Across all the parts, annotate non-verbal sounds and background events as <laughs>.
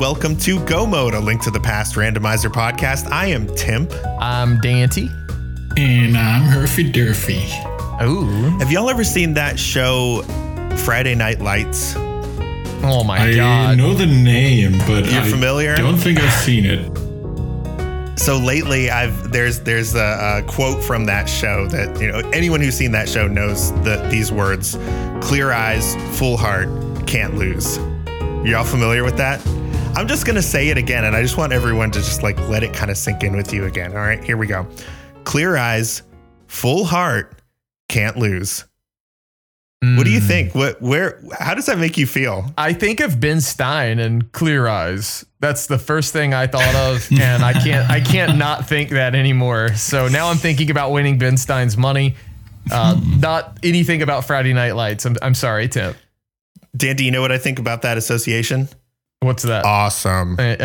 Hello and welcome to Go Mode, a link to the past randomizer podcast. I am Timp. I'm Dante. And I'm Herfy Durfy. Ooh. Have y'all ever seen that show, Friday Night Lights? Oh my I god. I know the name, but You're I familiar? don't think I've seen it. So lately, I've there's there's a, a quote from that show that you know anyone who's seen that show knows that these words: "Clear eyes, full heart, can't lose." Y'all familiar with that? I'm just gonna say it again, and I just want everyone to just like let it kind of sink in with you again. All right, here we go. Clear eyes, full heart, can't lose. What do you Mm. think? What where how does that make you feel? I think of Ben Stein and Clear Eyes. That's the first thing I thought of, and I can't I can't not think that anymore. So now I'm thinking about winning Ben Stein's money. Uh, <laughs> not anything about Friday Night Lights. I'm, I'm sorry, Tim. Dan, do you know what I think about that association? What's that? Awesome. Uh,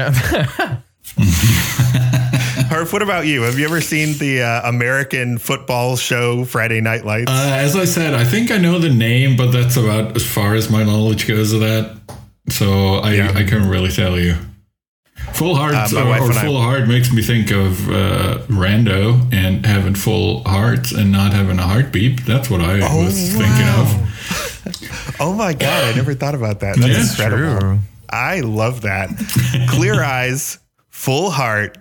Harf, <laughs> what about you? Have you ever seen the uh, American football show Friday Night Lights? Uh, as I said, I think I know the name, but that's about as far as my knowledge goes of that. So I, Yeah. I can't really tell you. Full heart Uh, or, or and I- full heart makes me think of uh, Rando and having full hearts and not having a heartbeat. That's what I Oh, was thinking of. <laughs> oh my god, I never thought about that. Yeah, That's incredible. true. I love that. <laughs> Clear eyes, full heart,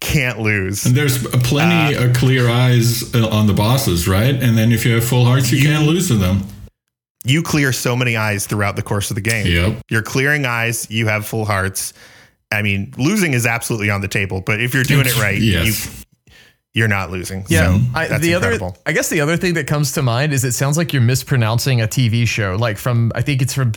can't lose. And there's plenty of clear eyes uh, on the bosses, right? And then if you have full hearts, you, can't lose to them. You clear so many eyes throughout the course of the game. Yep. You're clearing eyes, you have full hearts. I mean, losing is absolutely on the table, but if you're doing it right, Yes. you you're not losing. Yeah, so I, that's the incredible. other, I guess the other thing that comes to mind is it sounds like you're mispronouncing a TV show, like from I think it's from,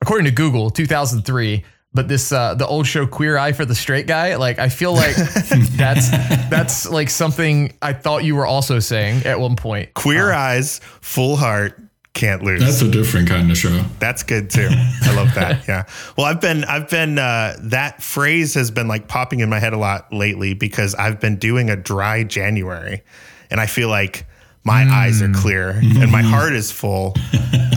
according to Google, 2003. But this uh, the old show Queer Eye for the Straight Guy, like I feel like <laughs> that's that's like something I thought you were also saying at one point. Queer eyes, full heart, can't lose. That's a different kind of show. That's good too. I love that. <laughs> Yeah. Well, I've been, I've been, uh, that phrase has been like popping in my head a lot lately because I've been doing a dry January and I feel like my eyes are clear and my heart is full. <laughs>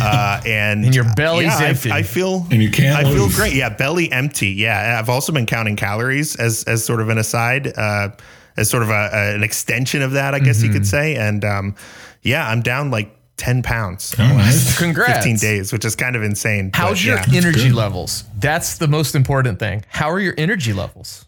Uh, and, And your belly's yeah, I- empty. I, feel, And you can't I feel great. Yeah. Belly empty. Yeah. I've also been counting calories as, as sort of an aside, uh, as sort of a, a- an extension of that, I guess you could say. And, um, yeah, I'm down like 10 pounds. Oh, nice. Congrats. 15 days, which is kind of insane. How's but your yeah. energy levels? That's the most important thing. How are your energy levels?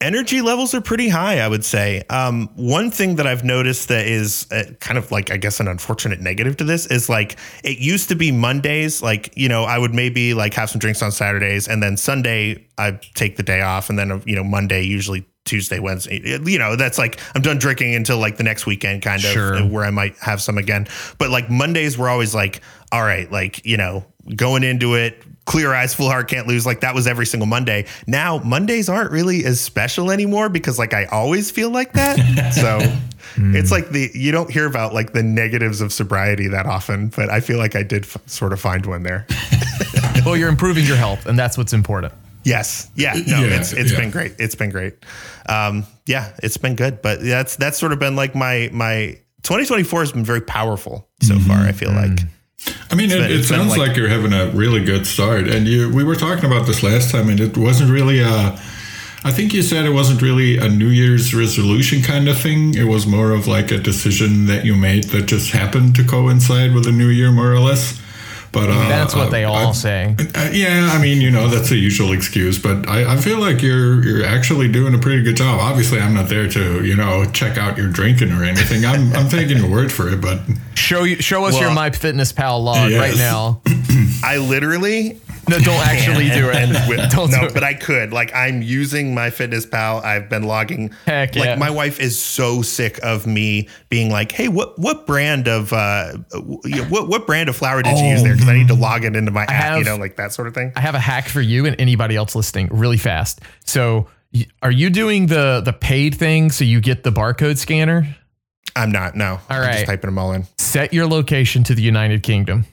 Energy levels are pretty high? I would say. Um, one thing that I've noticed that is uh, kind of like I guess an unfortunate negative to this is like it used to be Mondays. Like you know, I would maybe like have some drinks on Saturdays, and then Sunday I take the day off, and then you know Monday usually. Tuesday, Wednesday, you know, that's like I'm done drinking until like the next weekend, kind of Sure. where I might have some again. But like Mondays were always like, all right, like, you know, going into it, clear eyes, full heart, can't lose. Like that was every single Monday. Now Mondays aren't really as special anymore because like I always feel like that. <laughs> so hmm. it's like the, you don't hear about like the negatives of sobriety that often, but I feel like I did f- sort of find one there. <laughs> well, you're improving your health, and that's what's important. Yes. Yeah. No, Yeah, it's it's yeah. been great. It's been great. Um, yeah, it's been good. But that's that's sort of been like my my 2024 has been very powerful so mm-hmm. far. I feel like. Mm. I mean, it, been- it sounds like- like, you're having a really good start. And you, we were talking about this last time, and it wasn't really a. I think you said it wasn't really a New Year's resolution kind of thing. It was more of like a decision that you made that just happened to coincide with the New Year, more or less. But uh, That's what uh, they all I- say. Uh, yeah, I mean, you know, that's the usual excuse, but I, I feel like you're you're actually doing a pretty good job. Obviously, I'm not there to you know check out your drinking or anything. I'm I'm <laughs> taking your word for it, but Show you, show us your Well- My Fitness Pal log Yes. right now. <clears throat> I literally No, don't actually do it. and <laughs> with, Don't no, do it. but I could. Like I'm using my fitness pal. I've been logging. Heck like yeah. my wife is so sick of me being like, "Hey, what what brand of uh, what what brand of flour did you use there? Because I need to log it into my app. have- you know, like that sort of thing." I have a hack for you and anybody else listening really fast. So, are you doing the the paid thing so you get the barcode scanner? I'm not. No. All I'm right. just typing them all in. Set your location to the United Kingdom.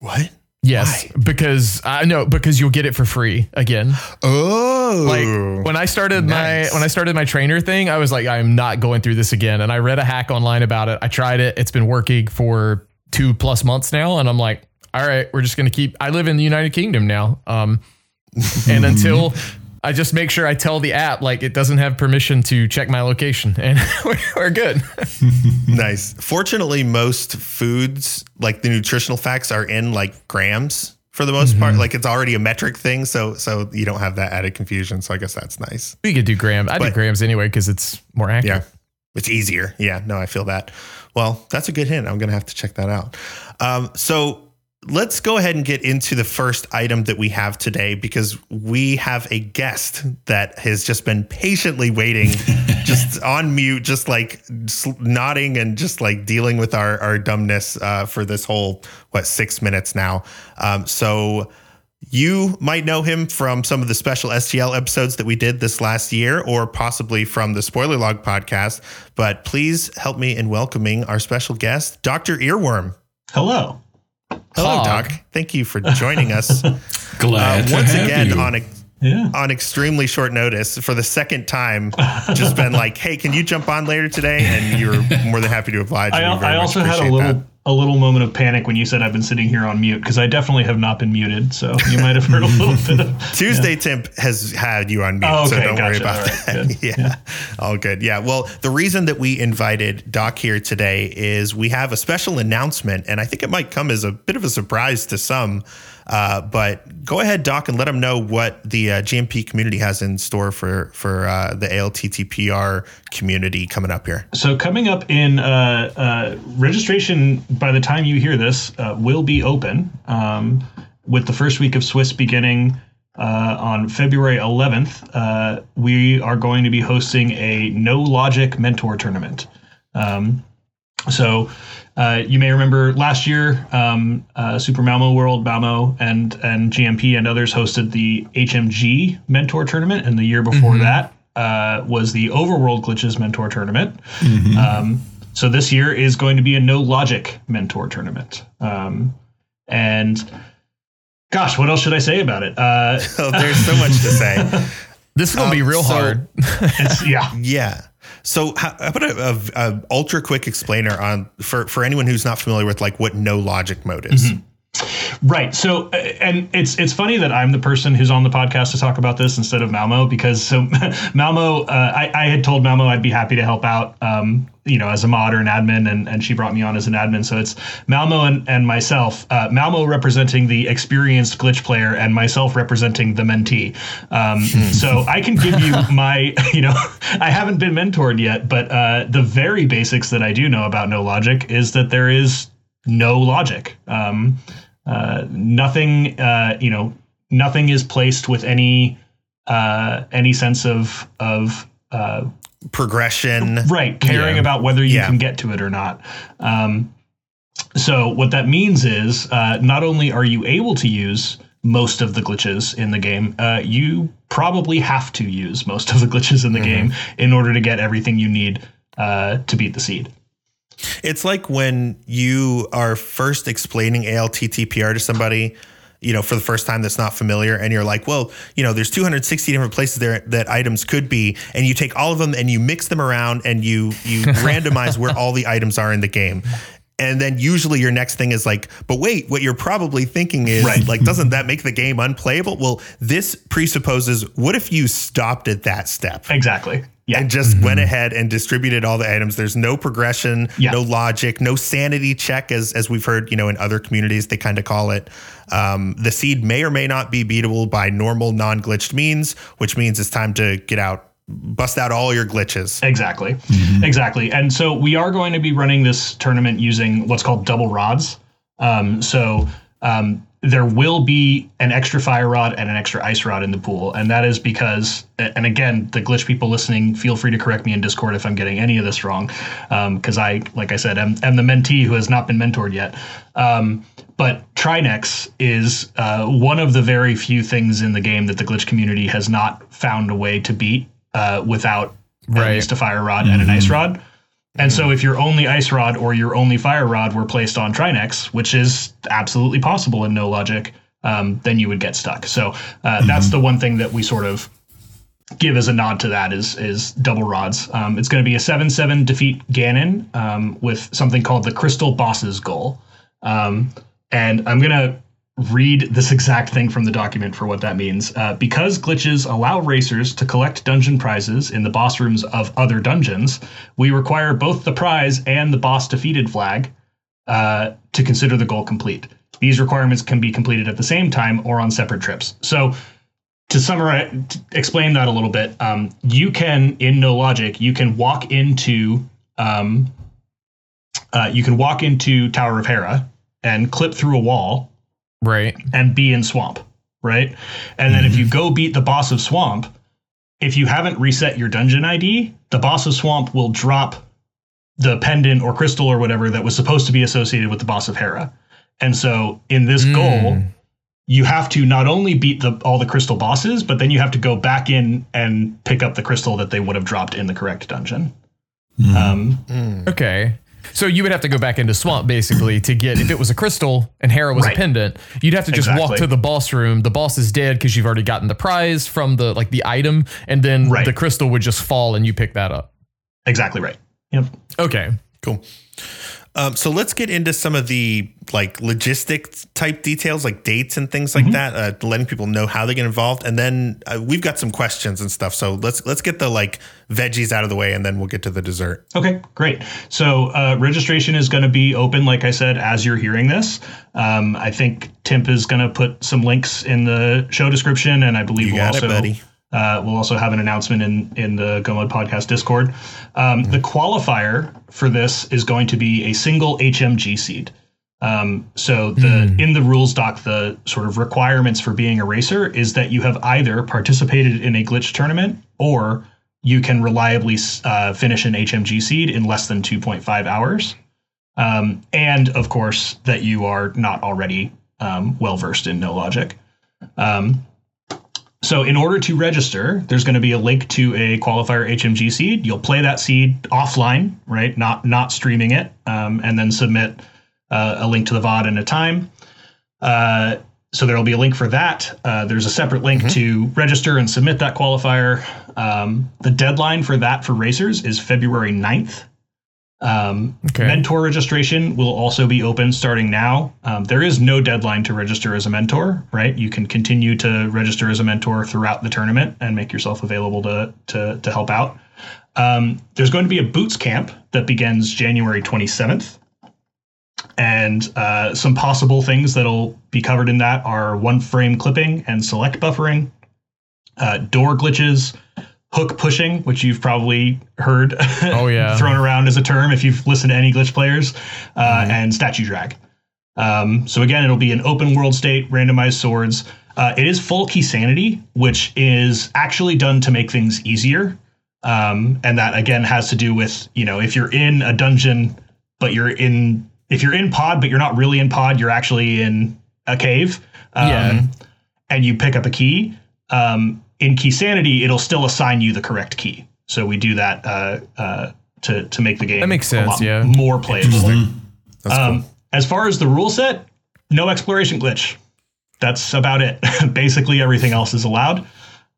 What? Yes, because I know because you'll get it for free again. Oh, Like when I started nice. my when I started my trainer thing, I was like, I'm not going through this again. And I read a hack online about it. I tried it. It's been working for two plus months now, and I'm like, all right, we're just gonna keep. I live in the United Kingdom now. Um, and <laughs> until I just make sure I tell the app like it doesn't have permission to check my location, <laughs> and we're, we're good. <laughs> nice. Fortunately, most foods, like the nutritional facts, are in like grams for the most part. Like it's already a metric thing, so so you don't have that added confusion. So I guess that's nice. We could do grams. I do grams anyway because it's more accurate. Yeah. It's easier. Yeah, no, I feel that. Well, that's a good hint. I'm going to have to check that out. Um, so let's go ahead and get into the first item that we have today because we have a guest that has just been patiently waiting, <laughs> just on mute, just like nodding and just like dealing with our, our dumbness uh, for this whole, what, six minutes now. Um, so you might know him from some of the special SGL episodes that we did this last year, or possibly from the Spoiler Log podcast. But please help me in welcoming our special guest, Dr. Earworm. Hello. Hello, Hog. Doc. Thank you for joining us. <laughs> uh, Glad to once have again, you. on a Yeah. on extremely short notice for the second time, just been like, "Hey, can you jump on later today?" And you're more than happy to oblige. I, and we very I also had a little that. A little moment of panic when you said I've been sitting here on mute because I definitely have not been muted. So you might have heard a little bit of <laughs> Tuesday Timp has had you on mute, Oh, so okay, don't worry about All right, that. good. <laughs> yeah. all good. Yeah. Well, the reason that we invited Doc here today is we have a special announcement, and I think it might come as a bit of a surprise to some. Uh, but go ahead, Doc, and let them know what the uh, GMP community has in store for for uh, the ALTTPR community coming up here. So coming up in uh, uh, registration by the time you hear this uh, will be open um, with the first week of Swiss beginning on February 11th. Uh, we are going to be hosting a No Logic Mentor Tournament. Um, so uh, you may remember last year, um, uh, Super Malmo World, Malmo, and and GMP and others hosted the HMG Mentor Tournament, and the year before that uh, was the Overworld Glitches Mentor Tournament. Um, so this year is going to be a No Logic Mentor Tournament, um, and gosh, what else should I say about it? Uh, <laughs> Oh, there's so much to say. <laughs> This is gonna be Um, real so- hard. it's, yeah, <laughs> Yeah. So how, about a, a, a ultra quick explainer on for for anyone who's not familiar with like what no logic mode is? Mm-hmm. Right. So, uh, and it's it's funny that I'm the person who's on the podcast to talk about this instead of Malmo because so <laughs> Malmo, uh, I, I had told Malmo I'd be happy to help out, um, you know, as a mod or an admin, and, and she brought me on as an admin. So it's Malmo and, and myself. Uh, Malmo representing the experienced glitch player, and myself representing the mentee. Um, so I can give you <laughs> my, <laughs> you know, I haven't been mentored yet, but uh, the very basics that I do know about no logic is that there is no logic. Um, uh, nothing, uh, you know, nothing is placed with any uh, any sense of of uh, Progression. right caring Yeah. about whether you Yeah. can get to it or not. Um, so what that means is uh, not only are you able to use most of the glitches in the game, uh, you probably have to use most of the glitches in the game in order to get everything you need uh, to beat the seed. It's like when you are first explaining ALTTPR to somebody, you know, for the first time that's not familiar, and you're like, well, you know, there's 260 different places there that items could be, and you take all of them and you mix them around and you you <laughs> randomize where all the items are in the game. And then usually your next thing is like, but wait, what you're probably thinking is Right. like, doesn't that make the game unplayable? Well, this presupposes what if you stopped at that step? Exactly. Yeah. and just went ahead and distributed all the items. There's no progression, Yeah. no logic, no sanity check, as as we've heard, you know, in other communities they kind of call it. Um, the seed may or may not be beatable by normal non-glitched means, which means it's time to get out, bust out all your glitches. Exactly. Exactly. And so we are going to be running this tournament using what's called double rods. Um, so um, there will be an extra fire rod and an extra ice rod in the pool. And that is because, and again, the glitch people listening, feel free to correct me in Discord if I'm getting any of this wrong. Because I, like I said, am, am the mentee who has not been mentored yet. Um, but Trinexx is uh, one of the very few things in the game that the glitch community has not found a way to beat uh, without at least a fire rod and an ice rod. And so if your only ice rod or your only fire rod were placed on Trinexx, which is absolutely possible in no logic, um, then you would get stuck. So uh, that's the one thing that we sort of give as a nod to that is is double rods. Um, it's going to be a seven seven defeat Ganon um, with something called the Crystal Boss's Goal. Um, and I'm gonna read this exact thing from the document for what that means. Uh, because glitches allow racers to collect dungeon prizes in the boss rooms of other dungeons, we require both the prize and the boss defeated flag uh, to consider the goal complete. These requirements can be completed at the same time or on separate trips. So, to summarize, to explain that a little bit, um, you can, in no logic, you can walk into, um, uh, you can walk into Tower of Hera and clip through a wall Right. and be in swamp, right? And then if you mm-hmm. go beat the boss of swamp, if you haven't reset your dungeon ID, the boss of swamp will drop the pendant or crystal or whatever that was supposed to be associated with the boss of Hera. And so in this hmm. goal, you have to not only beat the all the crystal bosses, but then you have to go back in and pick up the crystal that they would have dropped in the correct dungeon. Hmm. Um, hmm. Okay. So you would have to go back into swamp basically to get if it was a crystal and Hera was Right. a pendant, you'd have to just walk to the boss room. The boss is dead because you've already gotten the prize from the like the item, and then Right. the crystal would just fall and you pick that up. exactly right. Yep. Okay. Cool. Um, so let's get into some of the like logistics type details, like dates and things like Mm-hmm. that, uh, letting people know how they get involved, and then uh, we've got some questions and stuff. So let's let's get the like veggies out of the way, and then we'll get to the dessert. Okay, great. So uh, registration is going to be open, like I said, as you're hearing this. Um, I think Timp is going to put some links in the show description, and I believe You we'll got it, also buddy. Uh, we'll also have an announcement in in the Go Mode Podcast Discord. Um, The qualifier for this is going to be a single HMG seed. Um, so the in the rules doc, the sort of requirements for being a racer is that you have either participated in a glitch tournament or you can reliably uh, finish an HMG seed in less than 2.5 hours. Um, and of course, that you are not already um, well versed in no logic. Um, so, in order to register, there's going to be a link to a qualifier HMG seed. You'll play that seed offline, right? Not not streaming it, um, and then submit uh, a link to the VOD and a time. Uh, so there will be a link for that. Uh, there's a separate link to register and submit that qualifier. Um, the deadline for that for racers is February 9th. Um, Okay. Mentor registration will also be open starting now. Um, there is no deadline to register as a mentor, right? You can continue to register as a mentor throughout the tournament and make yourself available to to, to help out. Um, there's going to be a boots camp that begins January 27th. And uh, some possible things that'll be covered in that are one frame clipping and select buffering, uh, door glitches, hook pushing, which you've probably heard Oh, <laughs> yeah. thrown around as a term if you've listened to any glitch players, uh, and statue drag. Um, so again, it'll be an open world state, randomized swords. Uh, it is full key sanity, which is actually done to make things easier. Um, and that again has to do with you know if you're in a dungeon, but you're in if you're in pod, but you're not really in pod, you're actually in a cave. Um, Yeah. And you pick up a key. Um, in key sanity, it'll still assign you the correct key. So we do that uh, uh, to to make the game That makes a sense, lot yeah. more playable. That's Um, cool. As far as the rule set, no exploration glitch. That's about it. <laughs> Basically, everything else is allowed.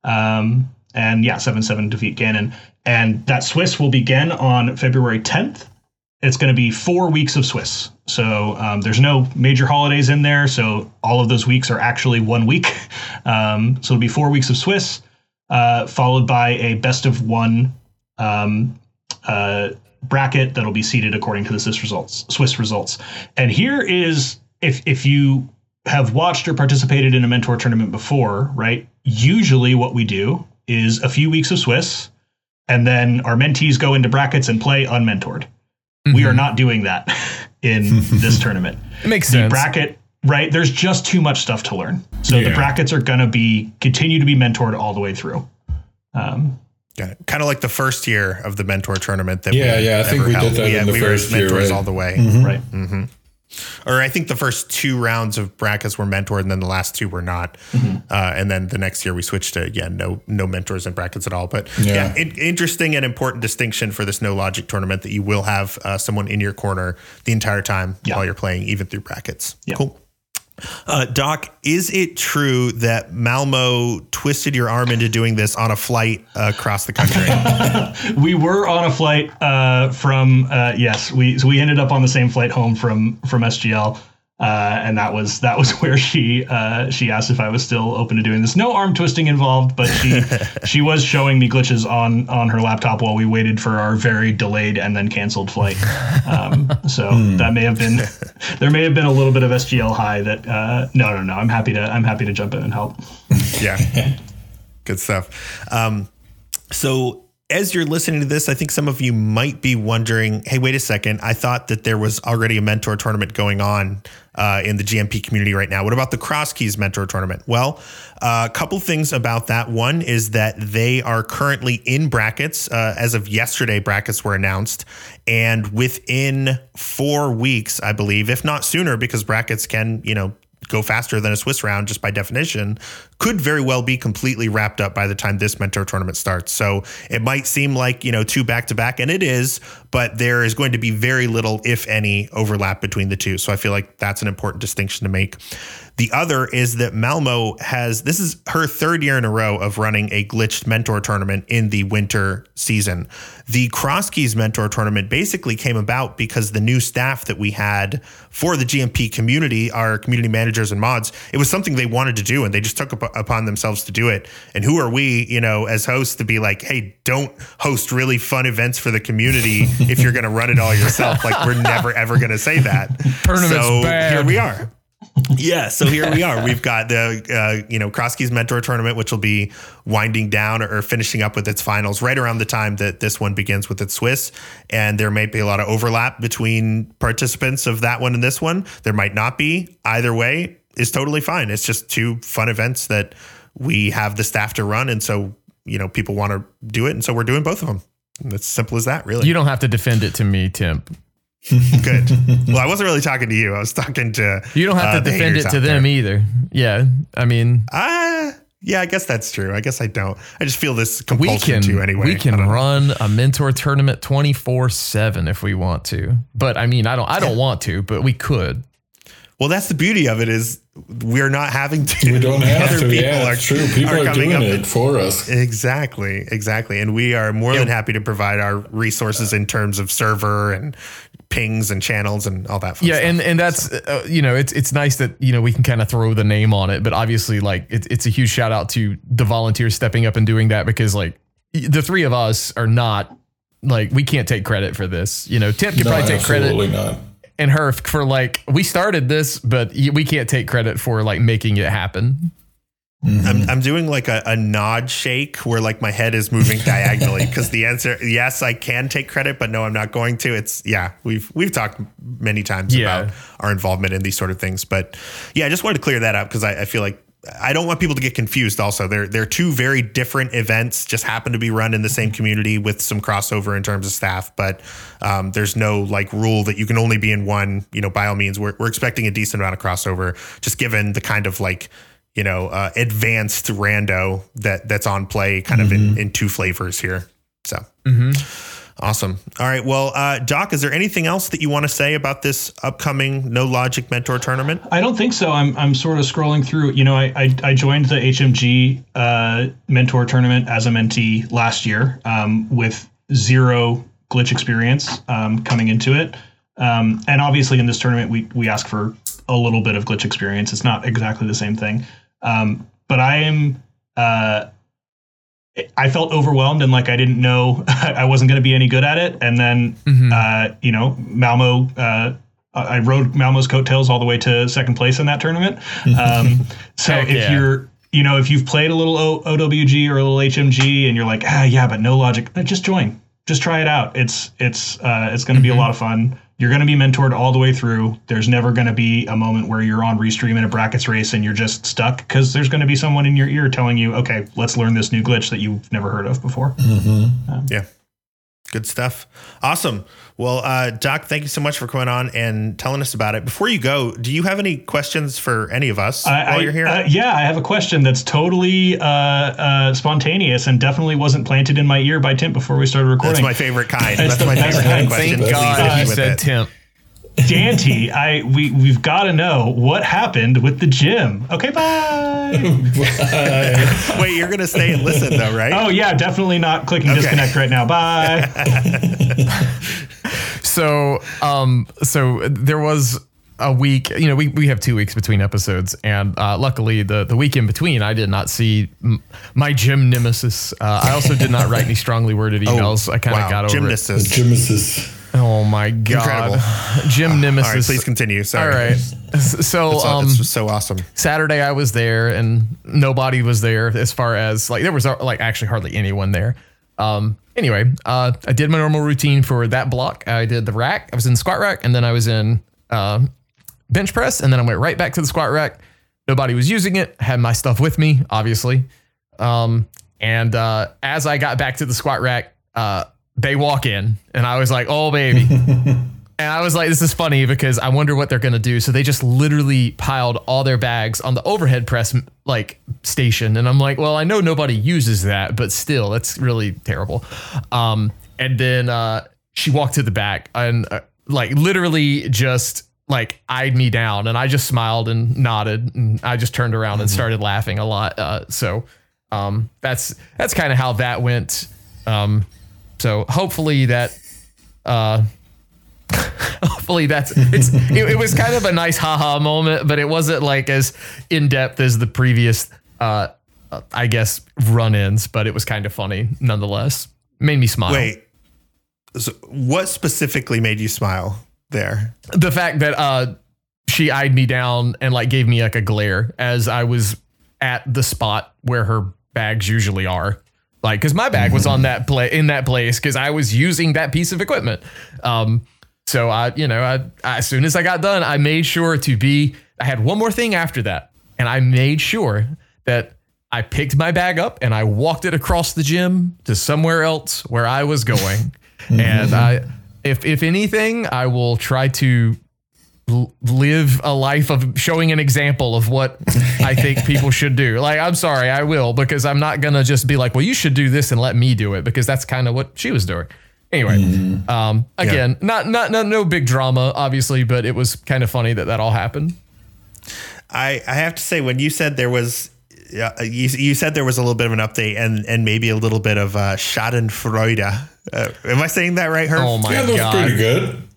Um, and yeah, 7 7 defeat Ganon. And that Swiss will begin on February 10th. It's going to be four weeks of Swiss. So um, there's no major holidays in there. So all of those weeks are actually one week. <laughs> Um, so it'll be four weeks of Swiss, uh, followed by a best of one um, uh, bracket that'll be seeded according to the Swiss results. Swiss results. And here is if if you have watched or participated in a mentor tournament before, right? Usually, what we do is a few weeks of Swiss, and then our mentees go into brackets and play unmentored. We are mm-hmm. not doing that <laughs> in <laughs> this tournament. It makes The sense. bracket, right? There's just too much stuff to learn. So the brackets are going to be continue to be mentored all the way through. Um, Got it. Kind of like the first year of the mentor tournament that Yeah, we yeah, I think ever we did held. that in the we first were year, mentors right? all the way. Mm-hmm. Right. Mm-hmm. Or I think the first two rounds of brackets were mentored, and then the last two were not. Mm-hmm. Uh, and then the next year we switched to yeah, no no mentors and brackets at all. But yeah, Yeah. it, interesting and important distinction for this no logic tournament that you will have uh, someone in your corner the entire time Yeah. while you're playing, even through brackets. Yeah. Cool. Uh, Doc, is it true that Malmo twisted your arm into doing this on a flight uh, across the country? <laughs> we were on a flight uh, from uh, yes we so we ended up on the same flight home from from SGL Uh, and that was that was <laughs> where she uh, she asked if I was still open to doing this. No arm twisting involved, but she <laughs> she was showing me glitches on on her laptop while we waited for our very delayed and then canceled flight. Um, <laughs> so that may have been there may have been a little bit of SGL high. That uh, no no no. I'm happy to I'm happy to jump in and help. Yeah. Good stuff. Um, so as you're listening to this, I think some of you might be wondering, hey, wait a second. I thought that there was already a mentor tournament going on uh, in the GMP community right now. What about the Cross Keys mentor tournament? Well, uh, a couple things about that. One is that they are currently in brackets. Uh, as of yesterday, brackets were announced. And within four weeks, I believe, if not sooner, because brackets can, you know, go faster than a Swiss round just by definition, could very well be completely wrapped up by the time this mentor tournament starts. So it might seem like, you know, two back to back, and it is, but there is going to be very little, if any, overlap between the two. So I feel like that's an important distinction to make. The other is that Malmo has this is her third year in a row of running a glitched mentor tournament in the winter season. The Cross Keys mentor tournament basically came about because the new staff that we had for the GMP community, our community managers and mods, it was something they wanted to do and they just took up upon themselves to do it. And who are we, you know, as hosts to be like, hey, don't host really fun events for the community <laughs> if you're going to run it all yourself. Like we're never ever going to say that. Tournament's so bad. here we are yeah, so here we are. We've got the uh, you know Cross Keys Mentor Tournament, which will be winding down or finishing up with its finals right around the time that this one begins with its Swiss. And there might be a lot of overlap between participants of that one and this one. There might not be. Either way is totally fine. It's just two fun events that we have the staff to run, and so you know people want to do it, and so we're doing both of them. And it's simple as that, really. You don't have to defend it to me, Tim. <laughs> Good. Well, I wasn't really talking to you. I was talking to. You don't have uh, to defend it to them there. either. Yeah. I mean, Ah, yeah, I guess that's true. I guess I don't. I just feel this compulsion can to anyway. we can know. run a mentor tournament 24/7 if we want to. But I mean, I don't I don't want to, but we could. Well, that's the beauty of it is we're not having to. We don't <laughs> have Other to. people Yeah, are, true. People are, coming doing up it for us. Exactly, exactly. And we are more than happy to provide our resources in terms of server and pings and channels and all that fun Yeah, stuff. and and that's uh, you know it's it's nice that you know we can kind of throw the name on it, but obviously like it's it's a huge shout out to the volunteers stepping up and doing that because like the three of us are not like we can't take credit for this. You know, Tip can No, probably take credit absolutely not. And her for like we started this, but we can't take credit for like making it happen. I'm, mm-hmm. I'm doing like a, a nod shake where like my head is moving diagonally because the answer yes I can take credit but no I'm not going to it's yeah we've we've talked many times Yeah. about our involvement in these sort of things but yeah I just wanted to clear that up because I, I feel like I don't want people to get confused also. They're they're two very different events just happen to be run in the same community with some crossover in terms of staff but um, there's no like rule that you can only be in one you know by all means. We're, we're expecting a decent amount of crossover just given the kind of like you know, uh, advanced rando that that's on play kind of in, in two flavors here. So awesome. All right. Well, uh, Doc, is there anything else that you want to say about this upcoming No Logic Mentor tournament? I don't think so. I'm I'm sort of scrolling through. You know, I I, I joined the HMG uh, mentor tournament as a mentee last year um, with zero glitch experience um, coming into it, um, and obviously in this tournament we we ask for a little bit of glitch experience. It's not exactly the same thing, um, but I am. Uh, I felt overwhelmed and like I didn't know <laughs> I wasn't going to be any good at it. And then, Mm-hmm. uh, you know, Malmo, uh, I rode Malmo's coattails all the way to second place in that tournament. <laughs> Um, so Heck if yeah. you're, you know, if you've played a little o- OWG or a little HMG and you're like, ah, yeah, but no logic, just join, just try it out. It's, it's, uh, it's going to be a Mm-hmm. lot of fun. You're going to be mentored all the way through. There's never going to be a moment where you're on restream in a brackets race and you're just stuck because there's going to be someone in your ear telling you, okay, let's learn this new glitch that you've never heard of before. Mm-hmm. Um, yeah. Good stuff. Awesome. Well, uh, Doc, thank you so much for coming on and telling us about it. Before you go, do you have any questions for any of us I, while I- you're here? uh, yeah, I have a question that's totally uh, uh, spontaneous and definitely wasn't planted in my ear by Tim before we started recording. that's my favorite kind. That's That's, my favorite kind of kind. question. Thank Please God hit me you said. Tim. Dante, I we we've got to know what happened with the gym. Okay, bye. <laughs> Wait, you're gonna stay and listen though, right? oh yeah, definitely not clicking Okay. disconnect right now. Bye. <laughs> So, um, so there was a week. You know, we, we have two weeks between episodes, and uh, luckily the the week in between, I did not see m- my gym nemesis. Uh, I also did not write any strongly worded <laughs> emails. I kind of wow. got over Gymnast it. is- Gymnasis. Oh my god, Incredible. <laughs> gym nemesis. All right, please continue. Sorry. All right. So It's, um, so awesome. Saturday I was there and nobody was there as far as like there was uh, like actually hardly anyone there. Um anyway, uh I did my normal routine for that block. I did the rack. I was in the squat rack and then I was in uh, bench press and then I went right back to the squat rack. Nobody was using it. Had my stuff with me, obviously. Um and uh as I got back to the squat rack, uh they walk in and I was like, "Oh baby." <laughs> And I was like, this is funny because I wonder what they're going to do. So they just literally piled all their bags on the overhead press like station. And I'm like, well, I know nobody uses that, but still, that's really terrible. Um, and then uh, she walked to the back and uh, like literally just like eyed me down. And I just smiled and nodded. And I just turned around and started laughing a lot. Uh, so um, that's that's kind of how that went. Um, so hopefully that. Uh, <laughs> hopefully that's it's it, it was kind of a nice haha moment but it wasn't like as in-depth as the previous uh i guess run-ins but it was kind of funny nonetheless made me smile Wait. So what specifically made you smile there? the fact that uh she eyed me down and like gave me like a glare as i was at the spot where her bags usually are like because my bag was on that play in that place because i was using that piece of equipment. Um so i you know I, I as soon as i got done i made sure to be i had one more thing after that and i made sure that i picked my bag up and i walked it across the gym to somewhere else where i was going. <laughs> And i if if anything i will try to live a life of showing an example of what I think <laughs> people should do. Like, I'm sorry, I will, because I'm not going to just be like, well, you should do this and let me do it, because that's kind of what she was doing. Anyway, um, again, not, not, not, no big drama, obviously, but it was kind of funny that that all happened. I, I have to say when you said there was yeah, you, you said there was a little bit of an update and and maybe a little bit of uh, Schadenfreude. Uh, am I saying that right? Her Oh my Yeah, that's God. pretty good.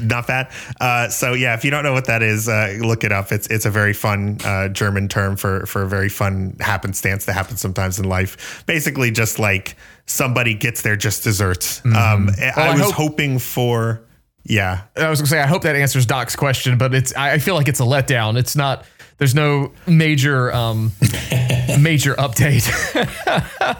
Not bad. Uh, so yeah, if you don't know what that is, uh, look it up. It's it's a very fun uh, German term for for a very fun happenstance that happens sometimes in life. Basically, just like somebody gets their just desserts. Um, I, Mm-hmm. Well, I was hope- hoping for yeah. I was gonna say I hope that answers Doc's question, but it's I I feel like it's a letdown. It's not. There's no major um <laughs> major update.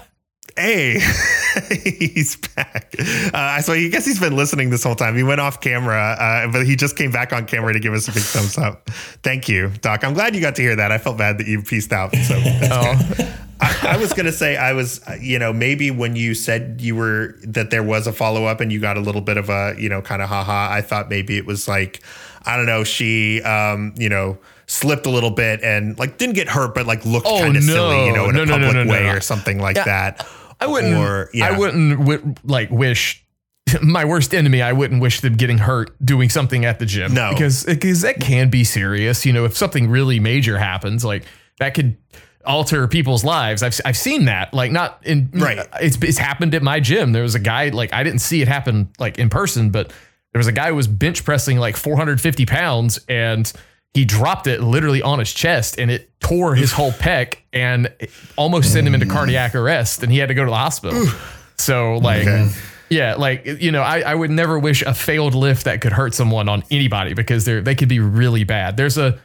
<laughs> Hey, <laughs> he's back. Uh, so I guess he's been listening this whole time. He went off camera, uh, but he just came back on camera to give us a big thumbs up. Thank you, Doc. I'm glad you got to hear that. I felt bad that you pieced out. So <laughs> oh, I, I was gonna say I was, you know, maybe when you said you were that there was a follow up and you got a little bit of a, you know, kind of haha. I thought maybe it was like, I don't know, she, um, you know. Slipped a little bit and like didn't get hurt, but like looked Oh, kind of no. silly, you know, in No, a no, public way or something like Yeah. that. I wouldn't. Or, yeah. I wouldn't wi- like wish <laughs> my worst enemy. I wouldn't wish them getting hurt doing something at the gym. No. because because that can be serious. You know, if something really major happens, like that could alter people's lives. I've I've seen that. Like not in Right. It's it's happened at my gym. There was a guy like I didn't see it happen like in person, but there was a guy who was bench pressing like 450 pounds and he dropped it literally on his chest and it tore his whole pec and almost sent him into cardiac arrest and he had to go to the hospital. So like yeah, like you know, I, I would never wish a failed lift that could hurt someone on anybody because they're they could be really bad. There's a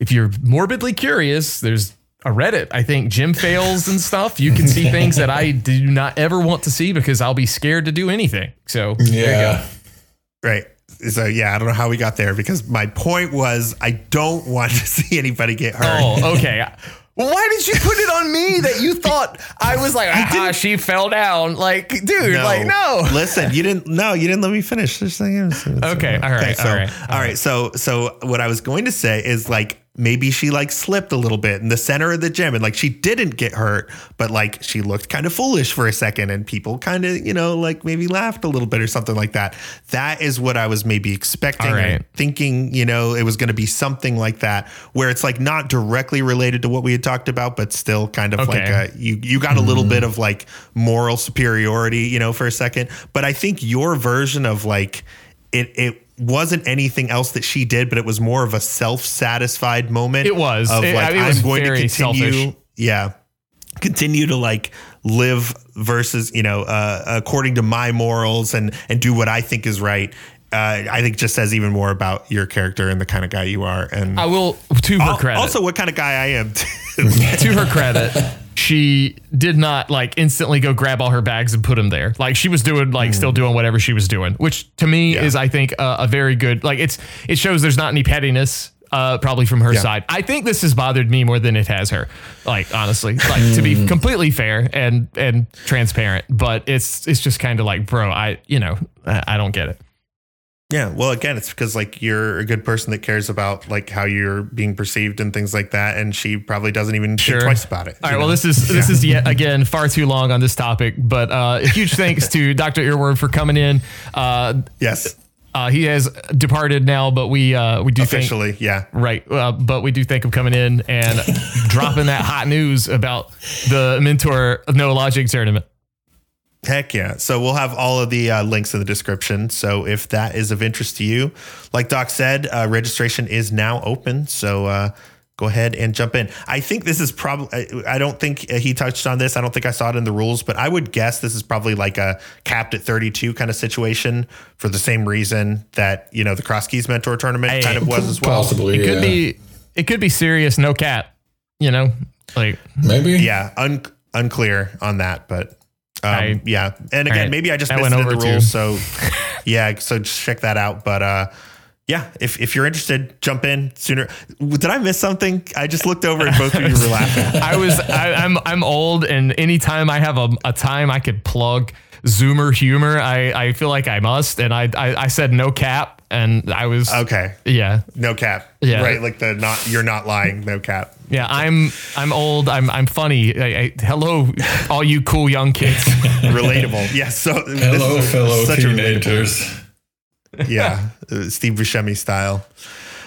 if you're morbidly curious, there's a Reddit, I think gym fails and stuff. You can see things that I do not ever want to see because I'll be scared to do anything. So there you go. Yeah. Right. So yeah, I don't know how we got there because my point was I don't want to <laughs> see anybody get hurt. Oh, okay. <laughs> Well, why did you put it on me that you thought I was like, ah, she fell down? Like, dude, like, no. <laughs> Listen, you didn't. No, you didn't let me finish. It's- it's- Okay, all right, so, all right, all right. So, so what I was going to say is like maybe she like slipped a little bit in the center of the gym and like she didn't get hurt, but like she looked kind of foolish for a second and people kind of you know like maybe laughed a little bit or something like that. That is what I was maybe expecting. Right. and thinking you know it was going to be something like that where it's like not directly related to what we had talked about, but still kind of like a you you got a little mm-hmm. bit of like moral superiority, you know, for a second. But I think your version of like it it wasn't anything else that she did, but it was more of a self-satisfied moment. It was. of It- like it was I'm going to continue. selfish. Yeah, continue to like live versus you know uh, according to my morals and and do what I think is right. Uh, I think just says even more about your character and the kind of guy you are. And I will to her al- credit. also what kind of guy I am. <laughs> To her credit, she did not like instantly go grab all her bags and put them there. Like she was doing, like still doing whatever she was doing, which to me is, I think, uh, a very good. Like it's it shows there's not any pettiness. Uh, probably from her Yeah. side. I think this has bothered me more than it has her. Like honestly, like to be completely fair and and transparent. But it's it's just kind of like, bro, I you know I, I don't get it. Yeah, well, again, it's because like you're a good person that cares about like how you're being perceived and things like that, and she probably doesn't even Sure. think twice about it. All right. right. Well, this is this is yet again far too long on this topic, but uh, a huge thanks to <laughs> Dr. Earworm for coming in. Uh, yes, uh, he has departed now, but we uh, we do think officially, yeah. right, uh, but we do thank him coming in and <laughs> dropping that hot news about the mentor of No Logic tournament. Heck yeah. So we'll have all of the uh, links in the description. So if that is of interest to you, like Doc said, uh, registration is now open. So uh, go ahead and jump in. I think this is probably, I don't think uh, he touched on this. I don't think I saw it in the rules, but I would guess this is probably like a capped at 32 kind of situation for the same reason that, you know, the Cross Keys Mentor tournament Hey, kind of was as well. Possibly, It could yeah. be it could be serious, no cap. You know, like maybe. Yeah, un- unclear on that, but um, I- yeah. And again, right. maybe I just That missed went it in the rules, so <laughs> yeah. So just check that out. But uh, yeah, if if you're interested, jump in sooner. Did I miss something? I just looked over and both of you were laughing. <laughs> I was I, I'm I'm old, and anytime I have a, a time I could plug Zoomer humor, I I feel like I must, and I I, I said no cap, and I was Okay, yeah. no cap. Yeah. right. Like the not you're not lying. No cap. Yeah, I'm I'm old. I'm I'm funny. I, I, hello, all you cool young kids. <laughs> Relatable. Yes. so this Hello, is a- fellow such a relatable- teenagers. yeah, uh, Steve Buscemi style.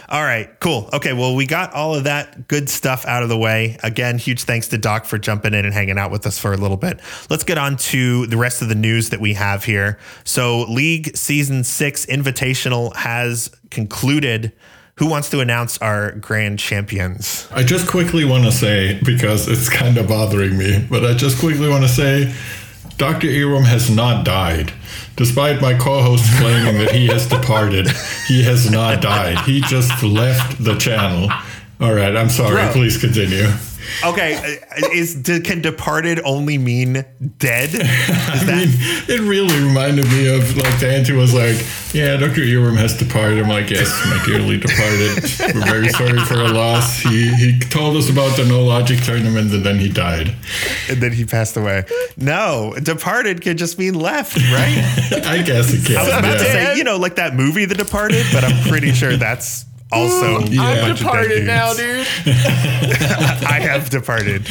All right, cool. Okay, well, we got all of that good stuff out of the way. Again, huge thanks to Doc for jumping in and hanging out with us for a little bit. Let's get on to the rest of the news that we have here. So, League Season 6 Invitational has concluded. Who wants to announce our grand champions? I just quickly want to say, because it's kind of bothering me, but I just quickly want to say Dr. Earworm has not died. Despite my co host claiming that he has departed, he has not died. He just left the channel. All right, I'm sorry. Bro. Please continue. Okay, uh, is can departed only mean dead? <laughs> I mean, it really reminded me of like the auntie was like, "Yeah, Doctor Earworm has departed." I'm like, "Yes, my dearly departed. We're very sorry for our loss." He he told us about the No Logic tournament and then he died. and then he passed away? No, departed could just mean left, right? <laughs> I guess it can. I was about yeah. to say, you know, like that movie, The Departed, but I'm pretty sure that's also Yeah. a I'm bunch of dead Departed now, <laughs> dude. <laughs> I have departed.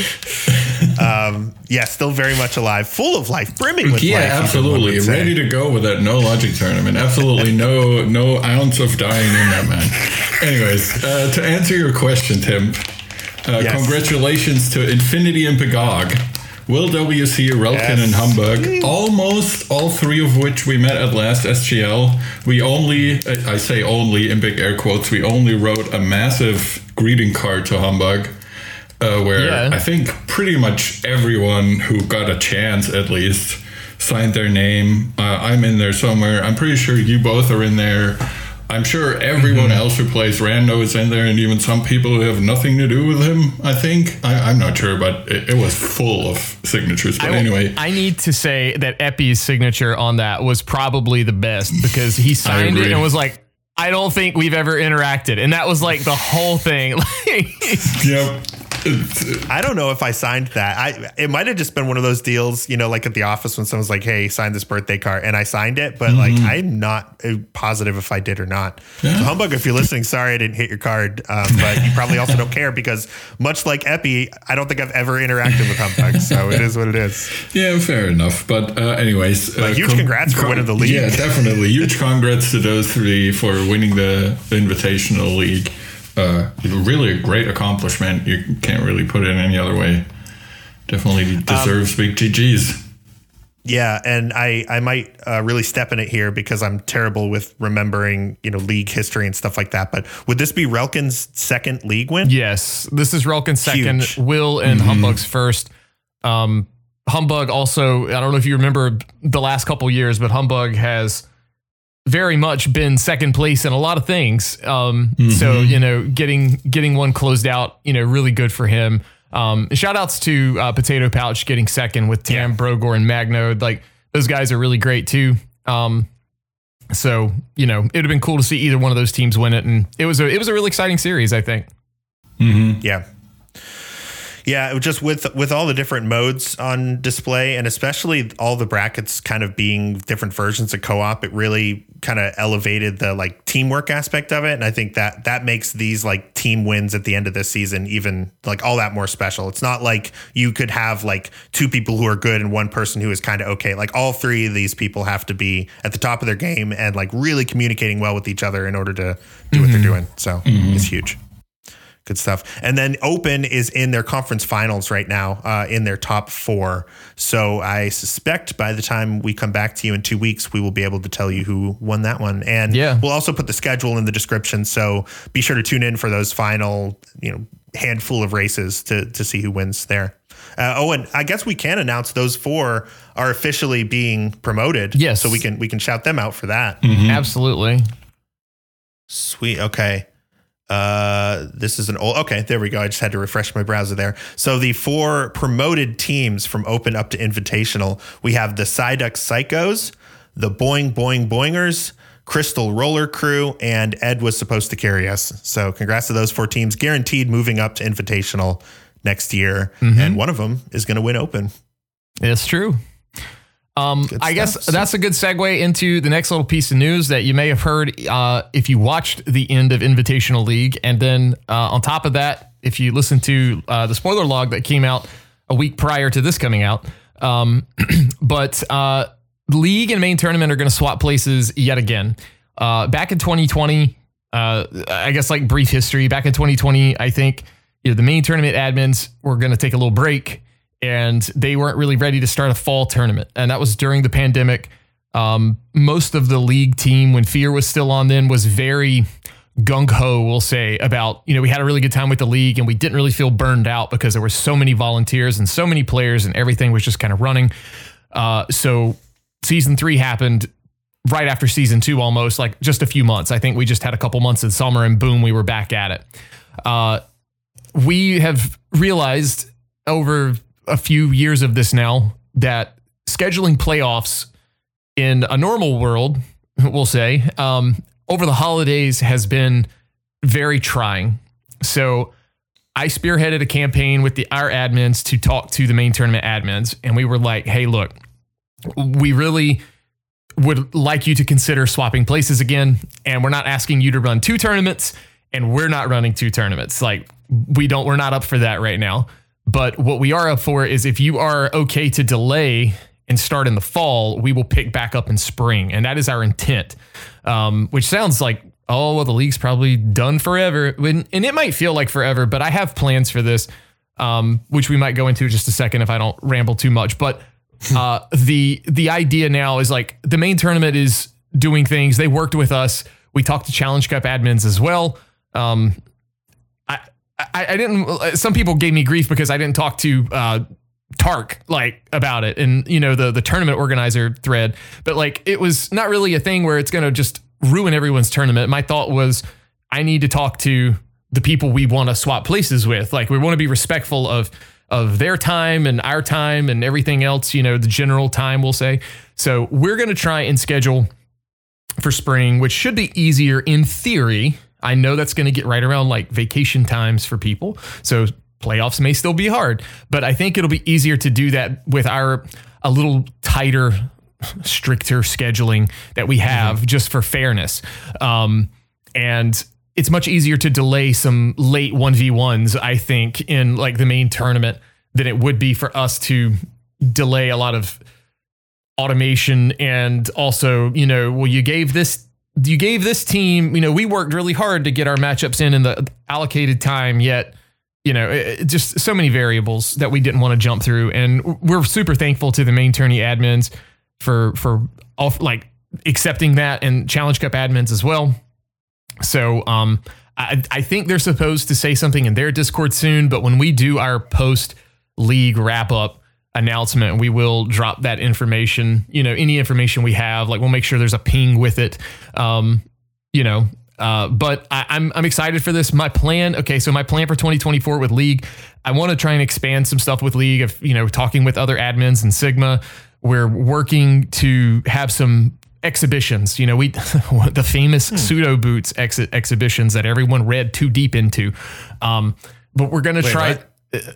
Um, yeah, still very much alive, full of life, brimming with Yeah, life. even one absolutely. Ready to go with that no logic tournament. Absolutely no no ounce of dying in that man. Anyways, uh, to answer your question, Tim, uh, Yes. congratulations to Infinity and Pagog. Will WC, Relkin, Yes. and Humbug, almost all three of which we met at last SGL. We only, I say only in big air quotes, we only wrote a massive greeting card to Humbug uh, where Yeah. I think pretty much everyone who got a chance at least signed their name. Uh, I'm in there somewhere. I'm pretty sure you both are in there. I'm sure everyone Mm-hmm. else who plays Rando is in there, and even some people who have nothing to do with him. I think I, I'm not sure, but it, it was full of signatures. But I- anyway, I need to say that Epi's signature on that was probably the best because he <laughs> signed it and was like, I don't think we've ever interacted. And that was like the whole thing. <laughs> <laughs> yep. <laughs> I don't know if I signed that. I it might have just been one of those deals, you know, like at the office when someone's like, "Hey, sign this birthday card," and I signed it, but like Mm-hmm. I'm not uh, positive if I did or not. So humbug, if you're listening, sorry I didn't hit your card, um, but you probably also don't care because much like Epi, I don't think I've ever interacted with humbug, so it is what it is. Yeah, fair enough. But uh, anyways, uh, huge congrats for winning the league. Yeah, definitely huge <laughs> congrats to those three for winning the Invitational League. Uh, really a great accomplishment. You can't really put it any other way. Definitely deserves big GGs. Yeah, and I I might uh, really step in it here because I'm terrible with remembering you know league history and stuff like that. But would this be Relkin's second league win? Yes, this is Relkin's second. Huge. Will and Humbug's first. Um, Humbug also. I don't know if you remember the last couple years, but Humbug has very much been second place in a lot of things. Um, so you know, getting getting one closed out, you know, really good for him. Um, shout outs to uh, Potato Pouch getting second with Tam Brogor and Magno. Like those guys are really great too. Um, so you know, it'd have been cool to see either one of those teams win it, and it was a it was a really exciting series. I think. Yeah. Yeah, just with with all the different modes on display, and especially all the brackets kind of being different versions of co-op, it really kind of elevated the like teamwork aspect of it. And I think that that makes these like team wins at the end of this season even like all that more special. It's not like you could have like two people who are good and one person who is kind of okay. Like all three of these people have to be at the top of their game and like really communicating well with each other in order to do what they're mm-hmm. doing. So mm-hmm. it's huge. Good stuff. And then Open is in their conference finals right now, uh, in their top four. So I suspect by the time we come back to you in two weeks, we will be able to tell you who won that one. And Yeah. we'll also put the schedule in the description. So be sure to tune in for those final, you know, handful of races to to see who wins there. Uh, oh, and I guess we can announce those four are officially being promoted. Yes. So we can we can shout them out for that. Absolutely. Sweet. Okay. Uh, this is an old. Okay, there we go. I just had to refresh my browser there. So the four promoted teams from Open up to Invitational, we have the Psyduck Psychos, the Boing Boing Boingers, Crystal Roller Crew, and Ed was supposed to carry us. So congrats to those four teams, guaranteed moving up to Invitational next year, and one of them is going to win Open. It's true. Um, I guess that's a good segue into the next little piece of news that you may have heard uh, if you watched the end of Invitational League. And then uh, on top of that, if you listen to uh, the spoiler log that came out a week prior to this coming out. Um, <clears throat> but uh, league and main tournament are going to swap places yet again. Uh, back in 2020, uh, I guess like brief history, back in 2020, I think you know, the main tournament admins were going to take a little break and they weren't really ready to start a fall tournament. And that was during the pandemic. Um, most of the league team, when Fear was still on, then was very gung ho, we'll say, about, you know, we had a really good time with the league and we didn't really feel burned out because there were so many volunteers and so many players and everything was just kind of running. Uh, so season three happened right after season two, almost like just a few months. I think we just had a couple months in summer and boom, we were back at it. Uh, we have realized over a few years of this now that scheduling playoffs in a normal world, we'll say, um, over the holidays has been very trying. So I spearheaded a campaign with the our admins to talk to the main tournament admins, and we were like, "Hey, look, we really would like you to consider swapping places again, and we're not asking you to run two tournaments, and we're not running two tournaments. Like we don't, we're not up for that right now. But what we are up for is if you are okay to delay and start in the fall, we will pick back up in spring, and that is our intent. Um, which sounds like oh well, the league's probably done forever, When- and it might feel like forever. But I have plans for this, um, which we might go into in just a second if I don't ramble too much. But <laughs> uh, the the idea now is like the main tournament is doing things. They worked with us. We talked to Challenge Cup admins as well. Um, I, I didn't. Some people gave me grief because I didn't talk to uh, Tark like about it, and you know the the tournament organizer thread. But like it was not really a thing where it's going to just ruin everyone's tournament. My thought was I need to talk to the people we want to swap places with. Like we want to be respectful of of their time and our time and everything else. You know the general time we'll say. So we're going to try and schedule for spring, which should be easier in theory. I know that's going to get right around like vacation times for people. So playoffs may still be hard, but I think it'll be easier to do that with our a little tighter, stricter scheduling that we have just for fairness. Um, and it's much easier to delay some late 1v1s, I think, in like the main tournament than it would be for us to delay a lot of automation and also you know well you gave this you gave this team you know we worked really hard to get our matchups in in the allocated time yet you know, it, just so many variables that we didn't want to jump through. And we're super thankful to the main tourney admins for for off like accepting that and Challenge Cup admins as well. So um, I, I think they're supposed to say something in their Discord soon, but when we do our post league wrap up announcement, we will drop that information. You know, any information we have, like we'll make sure there's a ping with it. Um, you know, uh, but I, I'm I'm excited for this. My plan, okay, so my plan for 2024 with League, I want to try and expand some stuff with League. Of you know, talking with other admins and Sigma, we're working to have some exhibitions. You know, we <laughs> the famous Hmm. pseudo boots ex- exhibitions that everyone read too deep into. Um, but we're gonna try. what?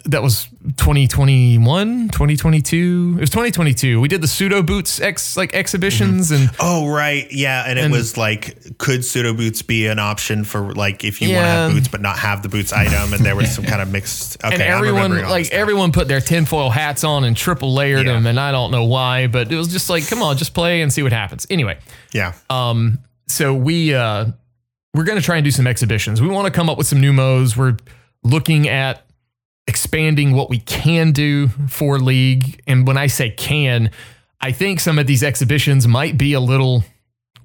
That was 2021, 2022. It was 2022. We did the pseudo boots ex like exhibitions and Oh right, yeah, and it was like, could pseudo boots be an option for like if you want to have boots but not have the boots item? And there was some kind of mixed. Okay, and everyone like everyone put their tinfoil hats on and triple layered Yeah. them and i don't know why but it was just like come on just play and see what happens anyway Yeah, um so we uh we're gonna try and do some exhibitions we want to come up with some new modes we're looking at expanding what we can do for league and when i say can i think some of these exhibitions might be a little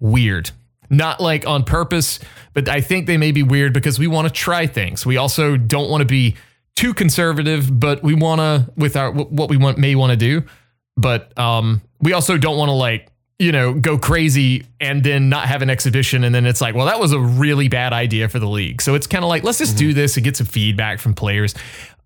weird. Not like on purpose, but I think they may be weird because we want to try things. We also don't want to be too conservative, but we want to with our what we want may want to do, but um we also don't want to like you know go crazy and then not have an exhibition and then it's like well that was a really bad idea for the league. So it's kind of like let's just do this and get some feedback from players.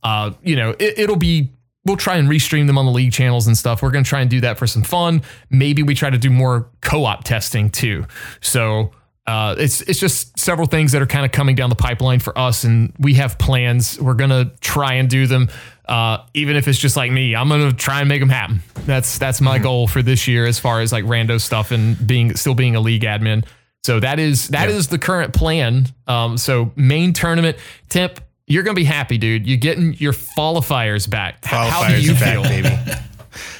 Uh you know, it, it'll be we'll try and restream them on the league channels and stuff. We're going to try and do that for some fun. Maybe we try to do more co-op testing too. So uh, it's it's just several things that are kind of coming down the pipeline for us, and we have plans. We're gonna try and do them, uh, even if it's just like me. I'm gonna try and make them happen. That's that's my goal for this year, as far as like rando stuff and being still being a league admin. So that is that is the current plan. Um, so main tournament, Timp, you're gonna be happy, dude. You're getting your qualifiers back. H- How do you are back, feel? baby. <laughs>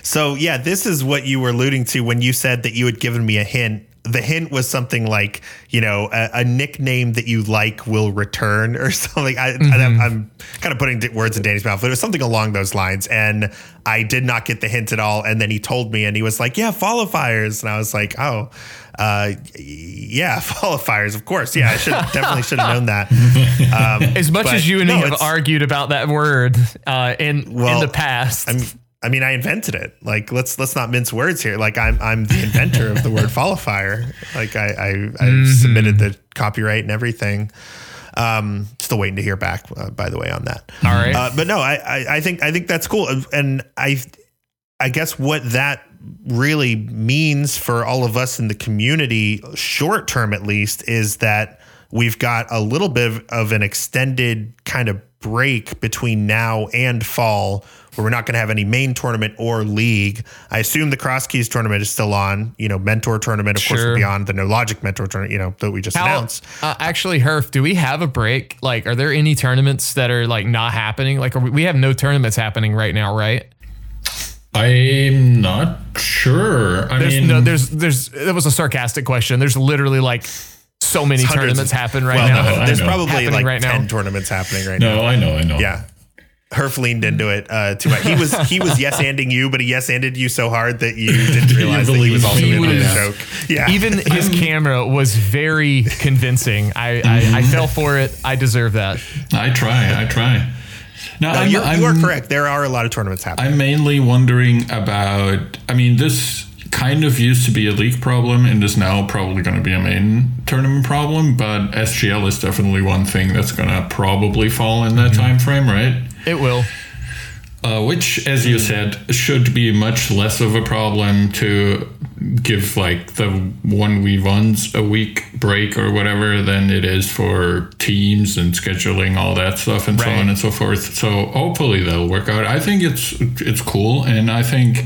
So yeah, this is what you were alluding to when you said that you had given me a hint. The hint was something like, you know, a, a nickname that you like will return or <laughs> something. I, Mm-hmm. I, I'm kind of putting words in Danny's mouth, but it was something along those lines. And I did not get the hint at all. And then he told me, and he was like, "Yeah, follow fires," and I was like, "Oh, uh, yeah, <laughs> follow fires, of course. Yeah, I should <laughs> definitely should have known that." Um, As much as you and no, me have argued about that word uh, in in the past, I'm, I mean, I invented it. Like, let's let's not mince words here. Like, I'm I'm the inventor of the word <laughs> follow fire. Like, I I, I Mm-hmm. submitted the copyright and everything. Um, still waiting to hear back, uh, by the way, on that. all right. Uh, but no, I, I I think I think that's cool, and I I guess what that really means for all of us in the community, short term at least, is that we've got a little bit of, of an extended kind of break between now and fall where we're not going to have any main tournament or league. I assume the Cross Keys tournament is still on. You know, mentor tournament, of course, Sure. will be on the No Logic mentor tournament. You know, that we just How, announced. uh, actually, Herf, do we have a break? Like, are there any tournaments that are like not happening? Like, are we, we have no tournaments happening right now, right? I'm not sure. I There's mean, no, there's, there's. That was a sarcastic question. There's literally like so many tournaments of- happen right well, now. no, there's probably like right now. tournaments happening right now. no, I know, I know. Yeah. Herf leaned into it uh, too much. He was he was <laughs> yes anding you, but he yes anded you so hard that you didn't <laughs> realize that he was also he in on the joke. Yeah, Even his <laughs> camera was very convincing. I, I, I fell for it. I deserve that. I try, I try. Now, No, I'm, you're, you are correct. There are a lot of tournaments happening. I'm mainly wondering about. I mean, this kind of used to be a league problem and is now probably going to be a main tournament problem. But SGL is definitely one thing that's going to probably fall in that time frame, right? It will. Uh, which, as you said, should be much less of a problem to give like the one we once a week break or whatever than it is for teams and scheduling all that stuff and so on and so forth. So hopefully that'll work out. I think it's it's cool, and I think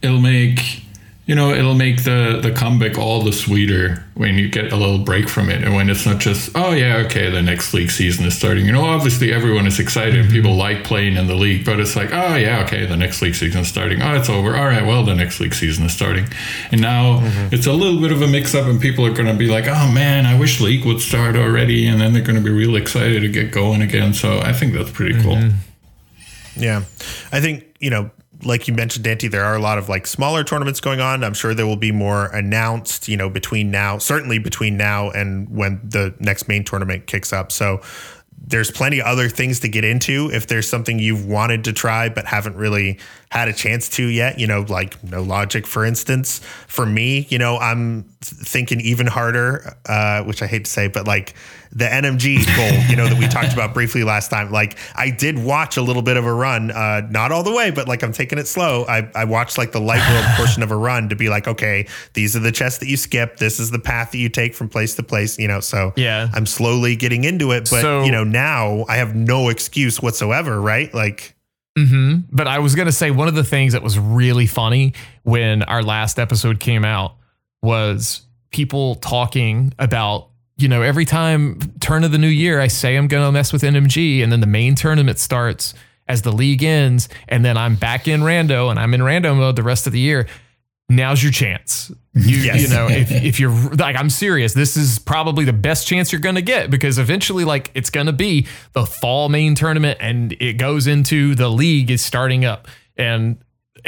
it'll make you know, it'll make the the comeback all the sweeter when you get a little break from it, and when it's not just, oh yeah, okay, the next league season is starting. You know, obviously everyone is excited, and people like playing in the league, but it's like, oh yeah, okay, the next league season is starting. Oh, it's over. All right, well, the next league season is starting, and now mm-hmm. it's a little bit of a mix up, and people are going to be like, oh man, I wish league would start already, and then they're going to be real excited to get going again. So I think that's pretty cool. Mm-hmm. Yeah. I think, you know, like you mentioned, Dante, there are a lot of like smaller tournaments going on. I'm sure there will be more announced, you know, between now, certainly between now and when the next main tournament kicks up. So there's plenty of other things to get into if there's something you've wanted to try but haven't really had a chance to yet you know like no logic for instance for me you know i'm thinking even harder uh, which i hate to say but like the nmg goal you know that we talked about briefly last time like i did watch a little bit of a run uh, not all the way but like i'm taking it slow. I, I watched like the light world portion of a run to be like okay these are the chests that you skip. This is the path that you take from place to place you know so Yeah. i'm slowly getting into it but So- you know now i have no excuse whatsoever right? Like hmm But I was gonna say one of the things that was really funny when our last episode came out was people talking about you know every time turn of the new year I say I'm gonna mess with NMG and then the main tournament starts as the league ends and then I'm back in rando and I'm in rando mode the rest of the year. Now's your chance. You, <laughs> Yes. you know, if, if you're <laughs> like, I'm serious, this is probably the best chance you're going to get because eventually, like, it's going to be the fall main tournament and it goes into the league is starting up. And,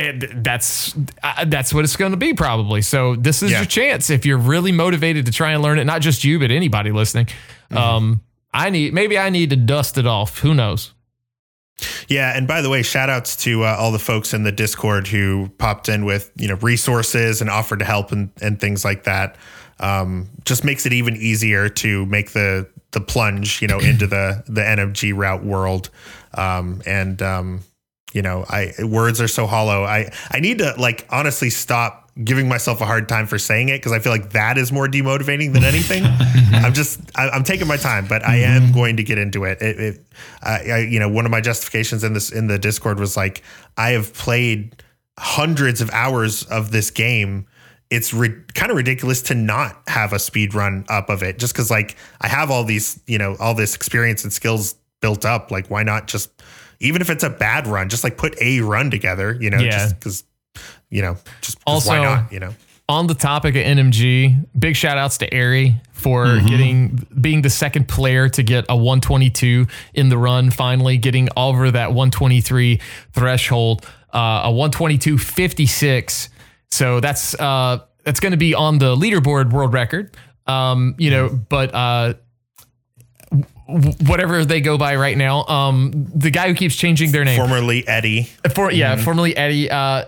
and that's uh, that's what it's going to be probably. So this is Yeah. your chance if you're really motivated to try and learn it. Not just you, but anybody listening. Um, I need maybe I need to dust it off. Who knows? Yeah, and by the way, shout outs to uh, all the folks in the Discord who popped in with you know resources and offered to help and, and things like that. Um, just makes it even easier to make the the plunge, you know, into the the NMG route world. Um, and um, you know, I words are so hollow. I I need to like honestly stop giving myself a hard time for saying it because I feel like that is more demotivating than anything. <laughs> I'm just I, I'm taking my time, but I am mm-hmm. going to get into it. It, it I, I you know one of my justifications in this in the Discord was like I have played hundreds of hours of this game. It's kind of ridiculous to not have a speed run up of it just because like I have all these you know all this experience and skills built up. Like why not just even if it's a bad run, just like put a run together. You know, Yeah. just because you know just Also- why not? You know. on the topic of NMG, big shout outs to Eri for getting being the second player to get a 122 in the run, finally getting over that 123 threshold, uh, a 122.56. So that's uh, that's going to be on the leaderboard world record. Um, you know, but uh, w- whatever they go by right now, um, the guy who keeps changing their name, Formerly Eddie. for yeah, formerly Eddie. Uh,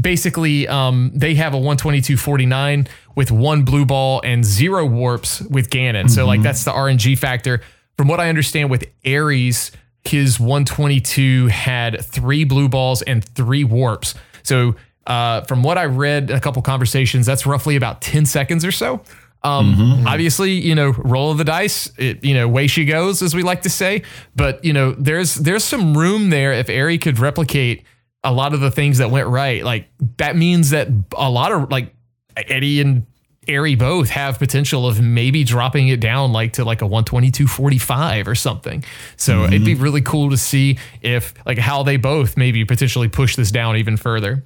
basically, um, they have a 122.49 with one blue ball and zero warps with Ganon. So like that's the RNG factor. From what I understand, with Eri's, his 122 had three blue balls and three warps. So uh, from what I read, a couple conversations, that's roughly about 10 seconds or so. Um, mm-hmm. Mm-hmm. obviously, you know, roll of the dice, it, you know, way she goes, as we like to say. But you know, there's there's some room there if Eri could replicate a lot of the things that went right. Like that means that a lot of like Eddie and Eri both have potential of maybe dropping it down like to like a 122.45 or something. So it'd be mm-hmm. really cool to see if like how they both maybe potentially push this down even further.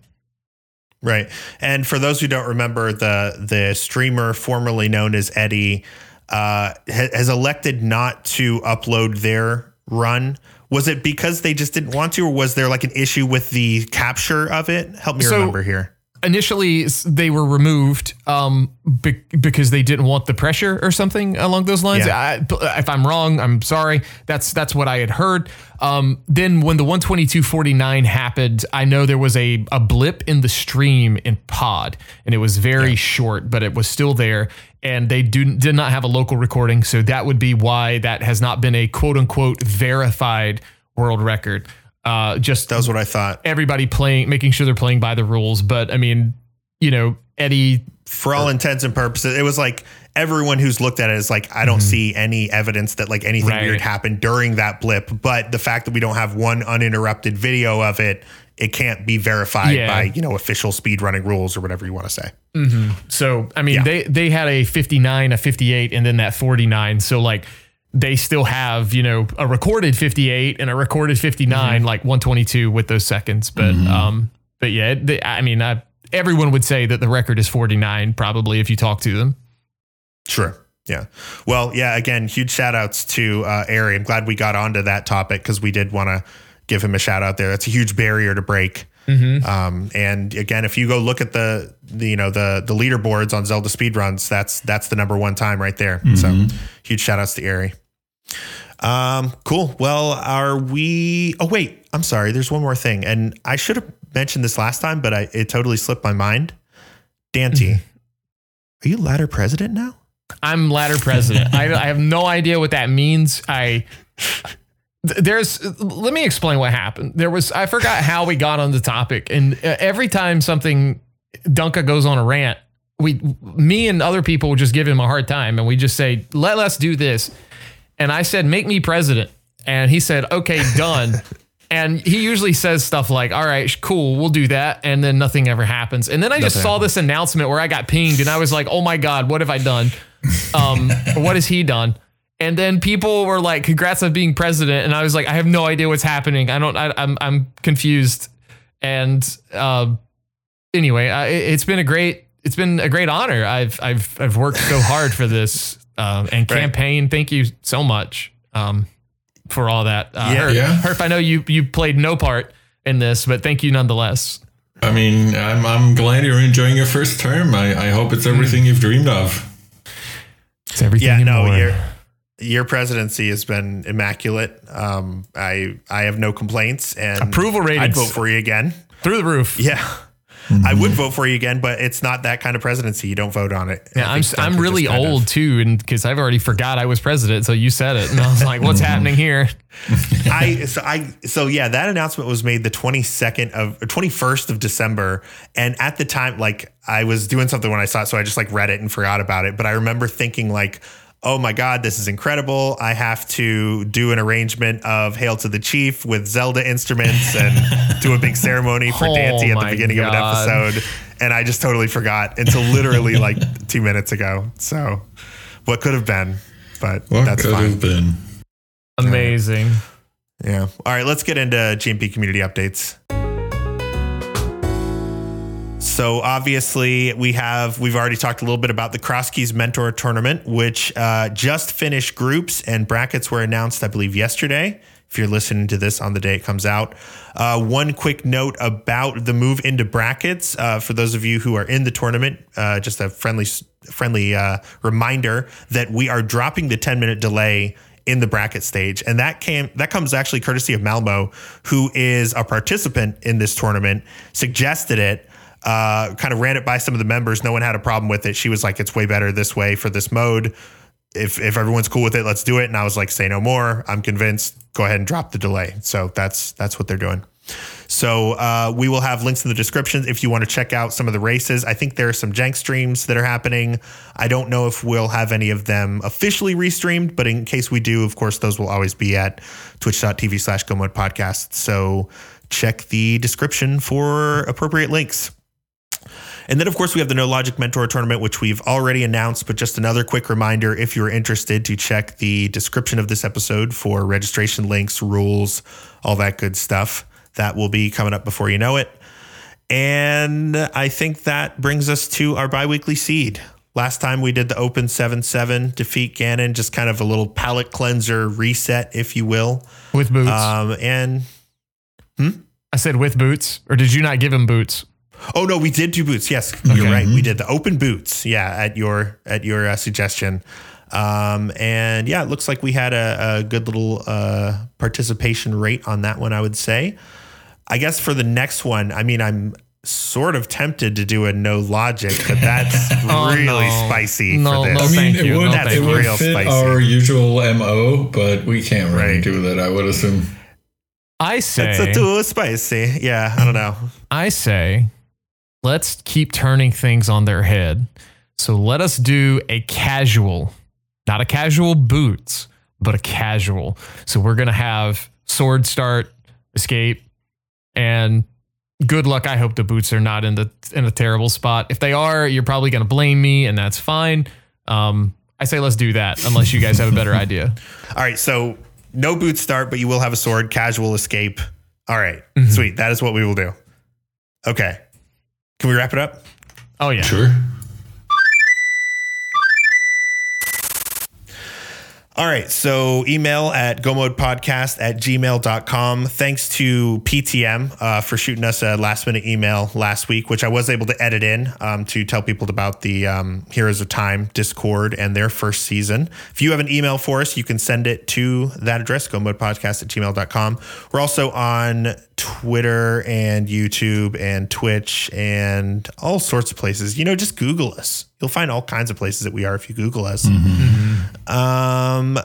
Right. And for those who don't remember, the the streamer formerly known as Eddie uh, ha- has elected not to upload their run. Was it because they just didn't want to, or was there like an issue with the capture of it? Help me So- remember here. Initially they were removed um, be- because they didn't want the pressure or something along those lines. Yeah. I, if I'm wrong, I'm sorry. That's that's what I had heard. Um, then when the 122.49 happened, I know there was a, a blip in the stream in Pod, and it was very short, but it was still there. And they do, did not have a local recording, so that would be why that has not been a quote unquote verified world record. Uh, just That was what I thought. everybody playing, making sure they're playing by the rules. But I mean, you know, Eddie, For all intents and purposes, it was like everyone who's looked at it is like, I don't see any evidence that like anything Mm-hmm. Right. weird happened during that blip. But the fact that we don't have one uninterrupted video of it it can't be verified Yeah. by you know official speed running rules or whatever you want to say. So I mean, Yeah. they they had a 59, a 58, and then that 49. So like they still have you know a recorded 58 and a recorded 59, Mm-hmm. like 122 with those seconds. But um, but yeah, they, I mean, I, everyone would say that the record is 49 probably if you talk to them. Sure. Yeah. Well, yeah, again, huge shout outs to uh, Eri. I'm glad we got onto that topic because we did want to give him a shout out there. That's a huge barrier to break. Um, and again, if you go look at the, the you know the the leaderboards on Zelda speedruns, that's that's the number one time right there. So huge shout outs to Eri. Um, cool. Well, are we? Oh wait, I'm sorry. There's one more thing, and I should have mentioned this last time, but I it totally slipped my mind. Dante, are you ladder president now? I'm ladder president. I, I have no idea what that means. I there's let me explain what happened. There was I forgot how we got on the topic, and uh, every time something Dunka goes on a rant, we me and other people will just give him a hard time, and we just say let us do this. And I said make me president, and he said okay done. <laughs> And he usually says stuff like, all right, cool, we'll do that. And then nothing ever happens. And then I just Nothing saw this announcement where I got pinged and I was like, oh my God, what have I done? Um, <laughs> what has he done? And then people were like, congrats on being president. And I was like, I have no idea what's happening. I don't, I, I'm, I'm confused. And uh, anyway, I, it- it's been a great, it's been a great honor. I've, I've, I've worked so hard for this um, and Right. campaign. Thank you so much. Um, for all that. Uh, Yeah. Herf, Yeah. Herf, I know you you played no part in this, but thank you nonetheless. I mean, I'm, I'm glad you're enjoying your first term. I, I hope it's everything you've dreamed of. It's everything. Yeah, and no, more. your your presidency has been immaculate. Um, I I have no complaints and Approval I'd vote for you again. through the roof. Yeah. I would mm-hmm. vote for you again, but it's not that kind of presidency. You don't vote on it. Yeah, I I'm I'm really just kind of- old too, and because I've already forgot I was president, so you said it, and I was like, "What's mm-hmm. happening here?" <laughs> I so I so yeah, that announcement was made the 22nd of 21st of December, and at the time, like I was doing something when I saw it, so I just like read it and forgot about it. But I remember thinking like, oh my god, this is incredible! I have to do an arrangement of "Hail to the Chief" with Zelda instruments and <laughs> do a big ceremony for Oh Dante at the my beginning of an episode, and I just totally forgot until literally <laughs> like two minutes ago. So, what could have been, but What that's could fine. have been? Amazing. Yeah. All right, let's get into GMP community updates. So obviously we have we've already talked a little bit about the Cross Keys Mentor Tournament, which uh, just finished groups and brackets were announced, I believe, yesterday. If you're listening to this on the day it comes out, uh, one quick note about the move into brackets uh, for those of you who are in the tournament. Uh, just a friendly friendly uh, reminder that we are dropping the 10 minute delay in the bracket stage, and that came that comes actually courtesy of Malmo, who is a participant in this tournament, suggested it. Uh, kind of ran it by some of the members. No one had a problem with it. She was like, "It's way better this way for this mode. If if everyone's cool with it, let's do it." And I was like, "Say no more. I'm convinced. Go ahead and drop the delay." So that's that's what they're doing. So uh, we will have links in the description if you want to check out some of the races. I think there are some jank streams that are happening. I don't know if we'll have any of them officially restreamed, but in case we do, of course, those will always be at twitch.tv slash go mode podcast. So check the description for appropriate links. And then, of course, we have the No Logic Mentor Tournament, which we've already announced. But just another quick reminder if you're interested to check the description of this episode for registration links, rules, all that good stuff. That will be coming up before you know it. And I think that brings us to our bi weekly seed. Last time we did the open 7 7 defeat Ganon, just kind of a little palate cleanser reset, if you will. With boots. Um, and hmm? I said with boots, or did you not give him boots? Oh no, we did do boots. Yes, you're right. We did the open boots. Yeah, at your at your uh, suggestion. Um, and yeah, it looks like we had a, a good little uh, participation rate on that one. I would say. I guess for the next one, I mean, I'm sort of tempted to do a no logic, but that's <laughs> Oh, really no. spicy No, for this. no, I mean, thank it you. would, No, That's it thank would fit spicy. our usual MO, but we can't really Right. do that, I would assume. I It's say, a too spicy. Yeah, I don't know. I say, let's keep turning things on their head. So let us do a casual, not a casual boots, but a casual. So we're gonna have sword start, escape, and good luck. I hope the boots are not in the in a terrible spot. If they are, you're probably going to blame me, and that's fine. Um, I say let's do that, unless you guys have a better idea. <laughs> All right, so no boots start, but you will have a sword. Casual escape. All right, sweet. That is what we will do. Okay, can we wrap it up? Oh yeah, Sure. All right. So email at gomodepodcast at gmail.com. Thanks to PTM uh, for shooting us a last minute email last week, which I was able to edit in um, to tell people about the um, Heroes of Time Discord and their first season. If you have an email for us, you can send it to that address, gomodepodcast at gmail.com. We're also on Twitter and YouTube and Twitch and all sorts of places. You know, just Google us. You'll find all kinds of places that we are if you Google us. Um,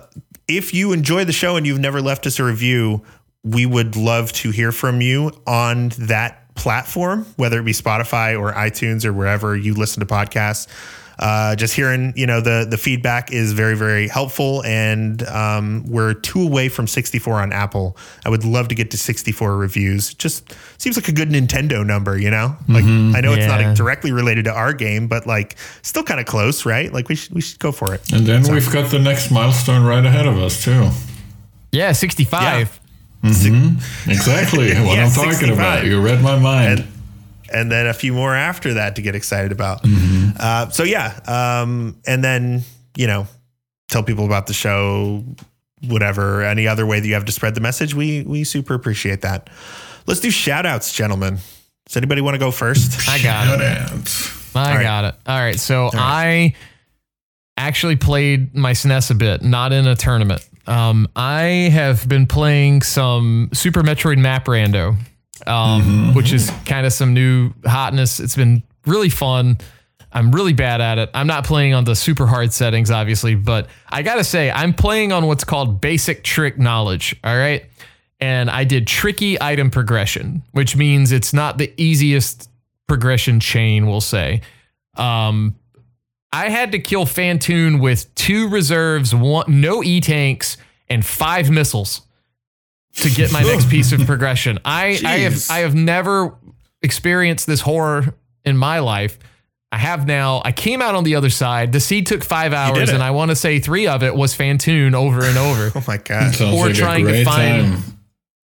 if you enjoy the show and you've never left us a review, we would love to hear from you on that platform, whether it be Spotify or iTunes or wherever you listen to podcasts. Uh, just hearing, you know, the the feedback is very very helpful, and um, we're two away from 64 on Apple. I would love to get to 64 reviews. Just seems like a good Nintendo number, you know. Like I know it's not directly related to our game, but like still kind of close, right? Like we should we should go for it. And then we've got the next milestone right ahead of us too. yeah, sixty five. Exactly what Yeah, I'm talking 65. about. You read my mind. and then a few more after that to get excited about. Mm-hmm. Uh, so yeah, um, and then you know, tell people about the show, whatever, any other way that you have to spread the message. We we super appreciate that. Let's do shout outs, gentlemen. Does anybody want to go first? I got it. Shoutouts. I right. got it. All right. So I actually played my SNES a bit, not in a tournament. Um, I have been playing some Super Metroid Map Rando, um, which is kind of some new hotness. It's been really fun. I'm really bad at it. I'm not playing on the super hard settings, obviously, but I gotta say, I'm playing on what's called basic trick knowledge. All right. And I did tricky item progression, which means it's not the easiest progression chain, we'll say. Um, I had to kill Fantoon with two reserves, one no E tanks, and five missiles to get my next <laughs> piece of progression. I I have I have never experienced this horror in my life. I have now. I came out on the other side. The seed took five hours, and I want to say three of it was Fantoon over and over <laughs> Oh my god! Sounds Or like trying to find- time.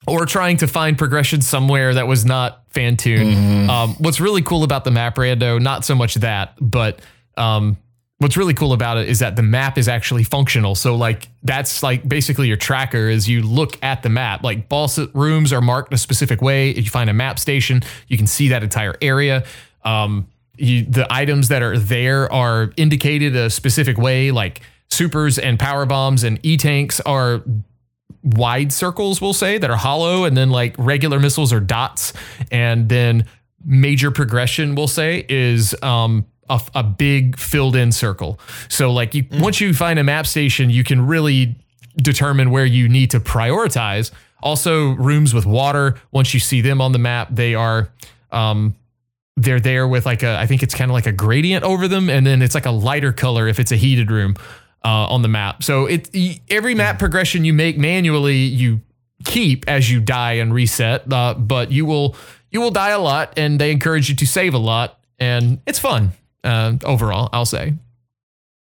or trying to find progression somewhere that was not Fantoon. Um, what's really cool about the map rando, not so much that, but um, what's really cool about it is that the map is actually functional. So like that's like basically your tracker is you look at the map. Like boss rooms are marked a specific way. If you find a map station, you can see that entire area. Um, you, the items that are there are indicated a specific way, like supers and power bombs and e tanks are wide circles, we'll say, that are hollow, and then like regular missiles are dots, and then major progression, we'll say, is um a, a big filled in circle. So like you once you find a map station, you can really determine where you need to prioritize. Also, rooms with water, once you see them on the map, they are um they're there with like a I think it's kind of like a gradient over them, and then it's like a lighter color if it's a heated room uh, on the map. So it every map progression you make manually, you keep as you die and reset. Uh, but you will you will die a lot, and they encourage you to save a lot, and it's fun uh, overall. I'll say.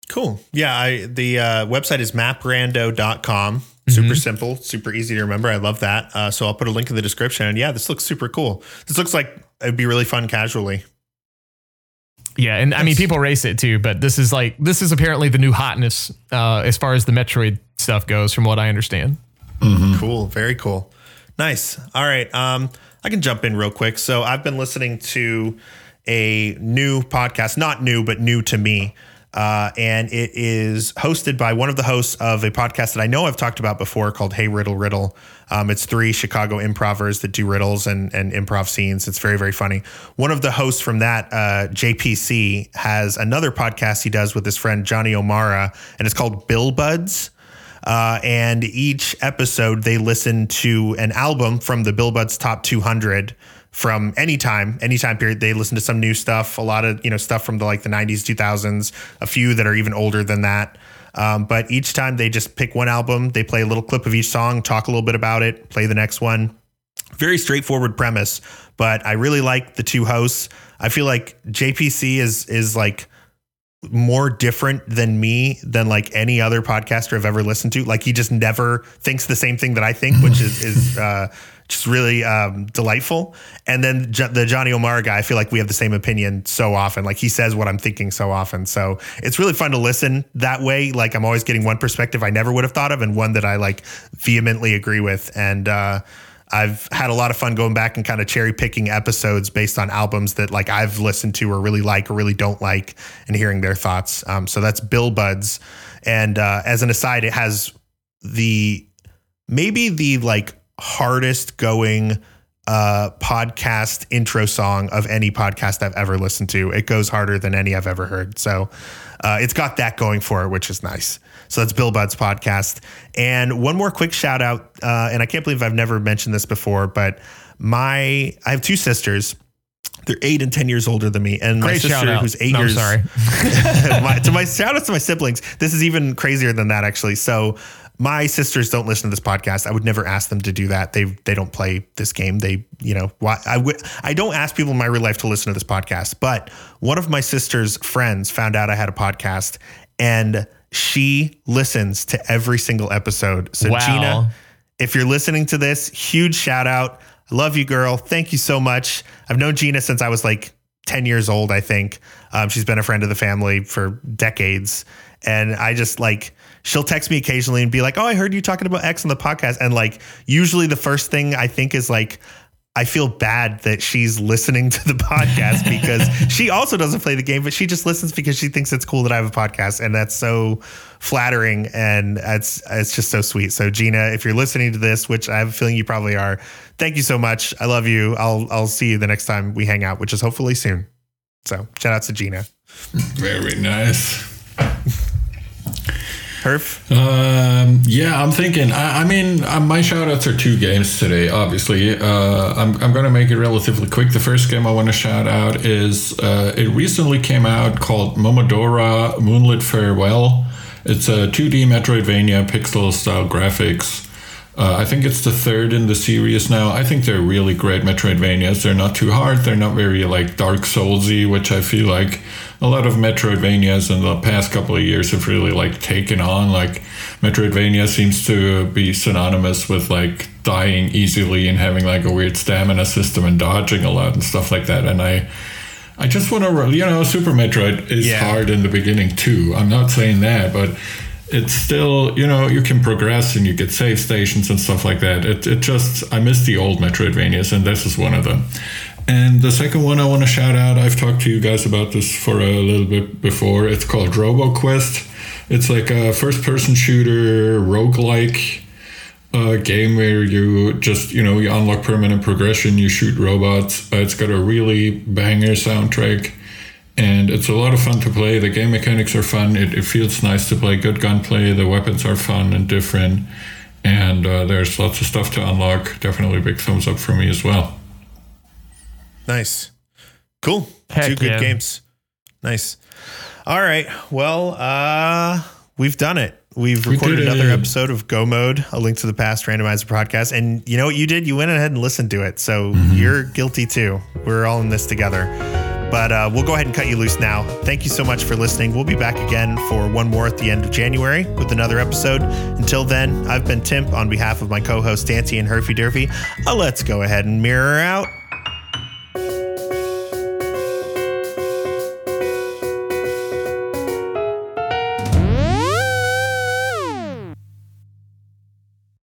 Cool. Yeah, I the uh, website is maprando.com. Super simple, super easy to remember. I love that. Uh, so I'll put a link in the description. And yeah, this looks super cool. This looks like it'd be really fun casually. Yeah, and I mean people race it too, but this is like this is apparently the new hotness uh, as far as the Metroid stuff goes, from what I understand. Cool. Very cool. Nice. All right. Um, I can jump in real quick. So I've been listening to a new podcast, not new, but new to me. Uh, and it is hosted by one of the hosts of a podcast that I know I've talked about before called Hey Riddle Riddle. Um, it's three Chicago improvers that do riddles and, and improv scenes. It's very, very funny. One of the hosts from that, uh, JPC, has another podcast he does with his friend Johnny O'Mara, and it's called Billbuds. Uh, and each episode, they listen to an album from the Billboard Top 200 from any time, any time period. They listen to some new stuff, a lot of you know stuff from the like the 90s, 2000s, a few that are even older than that. Um, but each time they just pick one album, they play a little clip of each song, talk a little bit about it, play the next one. very straightforward premise, but I really like the two hosts. I feel like JPC is is like more different than me than like any other podcaster I've ever listened to. Like he just never thinks the same thing that I think, which is is <laughs> uh, just really um, delightful. And then the Johnny O'Mara guy, I feel like we have the same opinion so often. Like he says what I'm thinking so often. So it's really fun to listen that way. Like I'm always getting one perspective I never would have thought of, and one that I like vehemently agree with. And uh, I've had a lot of fun going back and kind of cherry picking episodes based on albums that like I've listened to or really like or really don't like and hearing their thoughts. Um, so that's Billbuds. And uh, as an aside, it has the maybe the like hardest going uh, podcast intro song of any podcast I've ever listened to. It goes harder than any I've ever heard. So uh, it's got that going for it, which is nice. So that's Billbuds podcast. And one more quick shout out, uh, and I can't believe I've never mentioned this before, but my I have two sisters. They're eight and ten years older than me, and my Great shout sister, who's eight No, I'm years. sorry. <laughs> my, to my shout out to my siblings. This is even crazier than that, actually. So my sisters don't listen to this podcast. I would never ask them to do that. They they don't play this game. They you know why I would I don't ask people in my real life to listen to this podcast. But one of my sister's friends found out I had a podcast, and she listens to every single episode. So Wow. Gina, if you're listening to this, huge shout out. I love you, girl. Thank you so much. I've known Gina since I was like 10 years old, I think. Um, she's been a friend of the family for decades. And I just like, she'll text me occasionally and be like, Oh, I heard you talking about X on the podcast. And like, usually the first thing I think is like, I feel bad that she's listening to the <laughs> podcast because she also doesn't play the game, but she just listens because she thinks it's cool that I have a podcast, and that's so flattering and it's it's just so sweet. So Gina, if you're listening to this, which I have a feeling you probably are, thank you so much. I love you. I'll I'll see you the next time we hang out, which is hopefully soon. So shout out to Gina. Very nice. Um, yeah, I'm thinking. I, I mean, uh, my shout outs are two games today, obviously. Uh, I'm, I'm going to make it relatively quick. The first game I want to shout out is uh, it recently came out called Momodora Moonlit Farewell. It's a 2D Metroidvania pixel style graphics. Uh, I think it's the third in the series now. I think they're really great Metroidvanias. They're not too hard. They're not very like Dark Soulsy, which I feel like a lot of Metroidvanias in the past couple of years have really like taken on. Like Metroidvania seems to be synonymous with like dying easily and having like a weird stamina system and dodging a lot and stuff like that. And I, I just want to, you know, Super Metroid is Yeah. hard in the beginning too. I'm not saying that, but it's still, you know, you can progress and you get save stations and stuff like that. It, it just, I miss the old Metroidvanias, and this is one of them. And the second one I want to shout out, I've talked to you guys about this for a little bit before. It's called RoboQuest. It's like a first person shooter, roguelike uh, game where you just, you know, you unlock permanent progression, you shoot robots. It's got a really banger soundtrack and it's a lot of fun to play. The game mechanics are fun. It, it feels nice to play. Good gunplay. The weapons are fun and different, and uh, there's lots of stuff to unlock. Definitely big thumbs up for me as well. Nice. Cool. Heck Two good yeah. games. Nice. All right. Well, uh, we've done it. We've recorded did another episode of Go Mode, a link to the past randomizer podcast. And you know what you did? You went ahead and listened to it. So Mm-hmm. you're guilty too. We're all in this together. But uh, we'll go ahead and cut you loose now. Thank you so much for listening. We'll be back again for one more at the end of January with another episode. Until then, I've been Timp on behalf of my co host, Dancy and Herfy Derfy. Uh, let's go ahead and mirror out.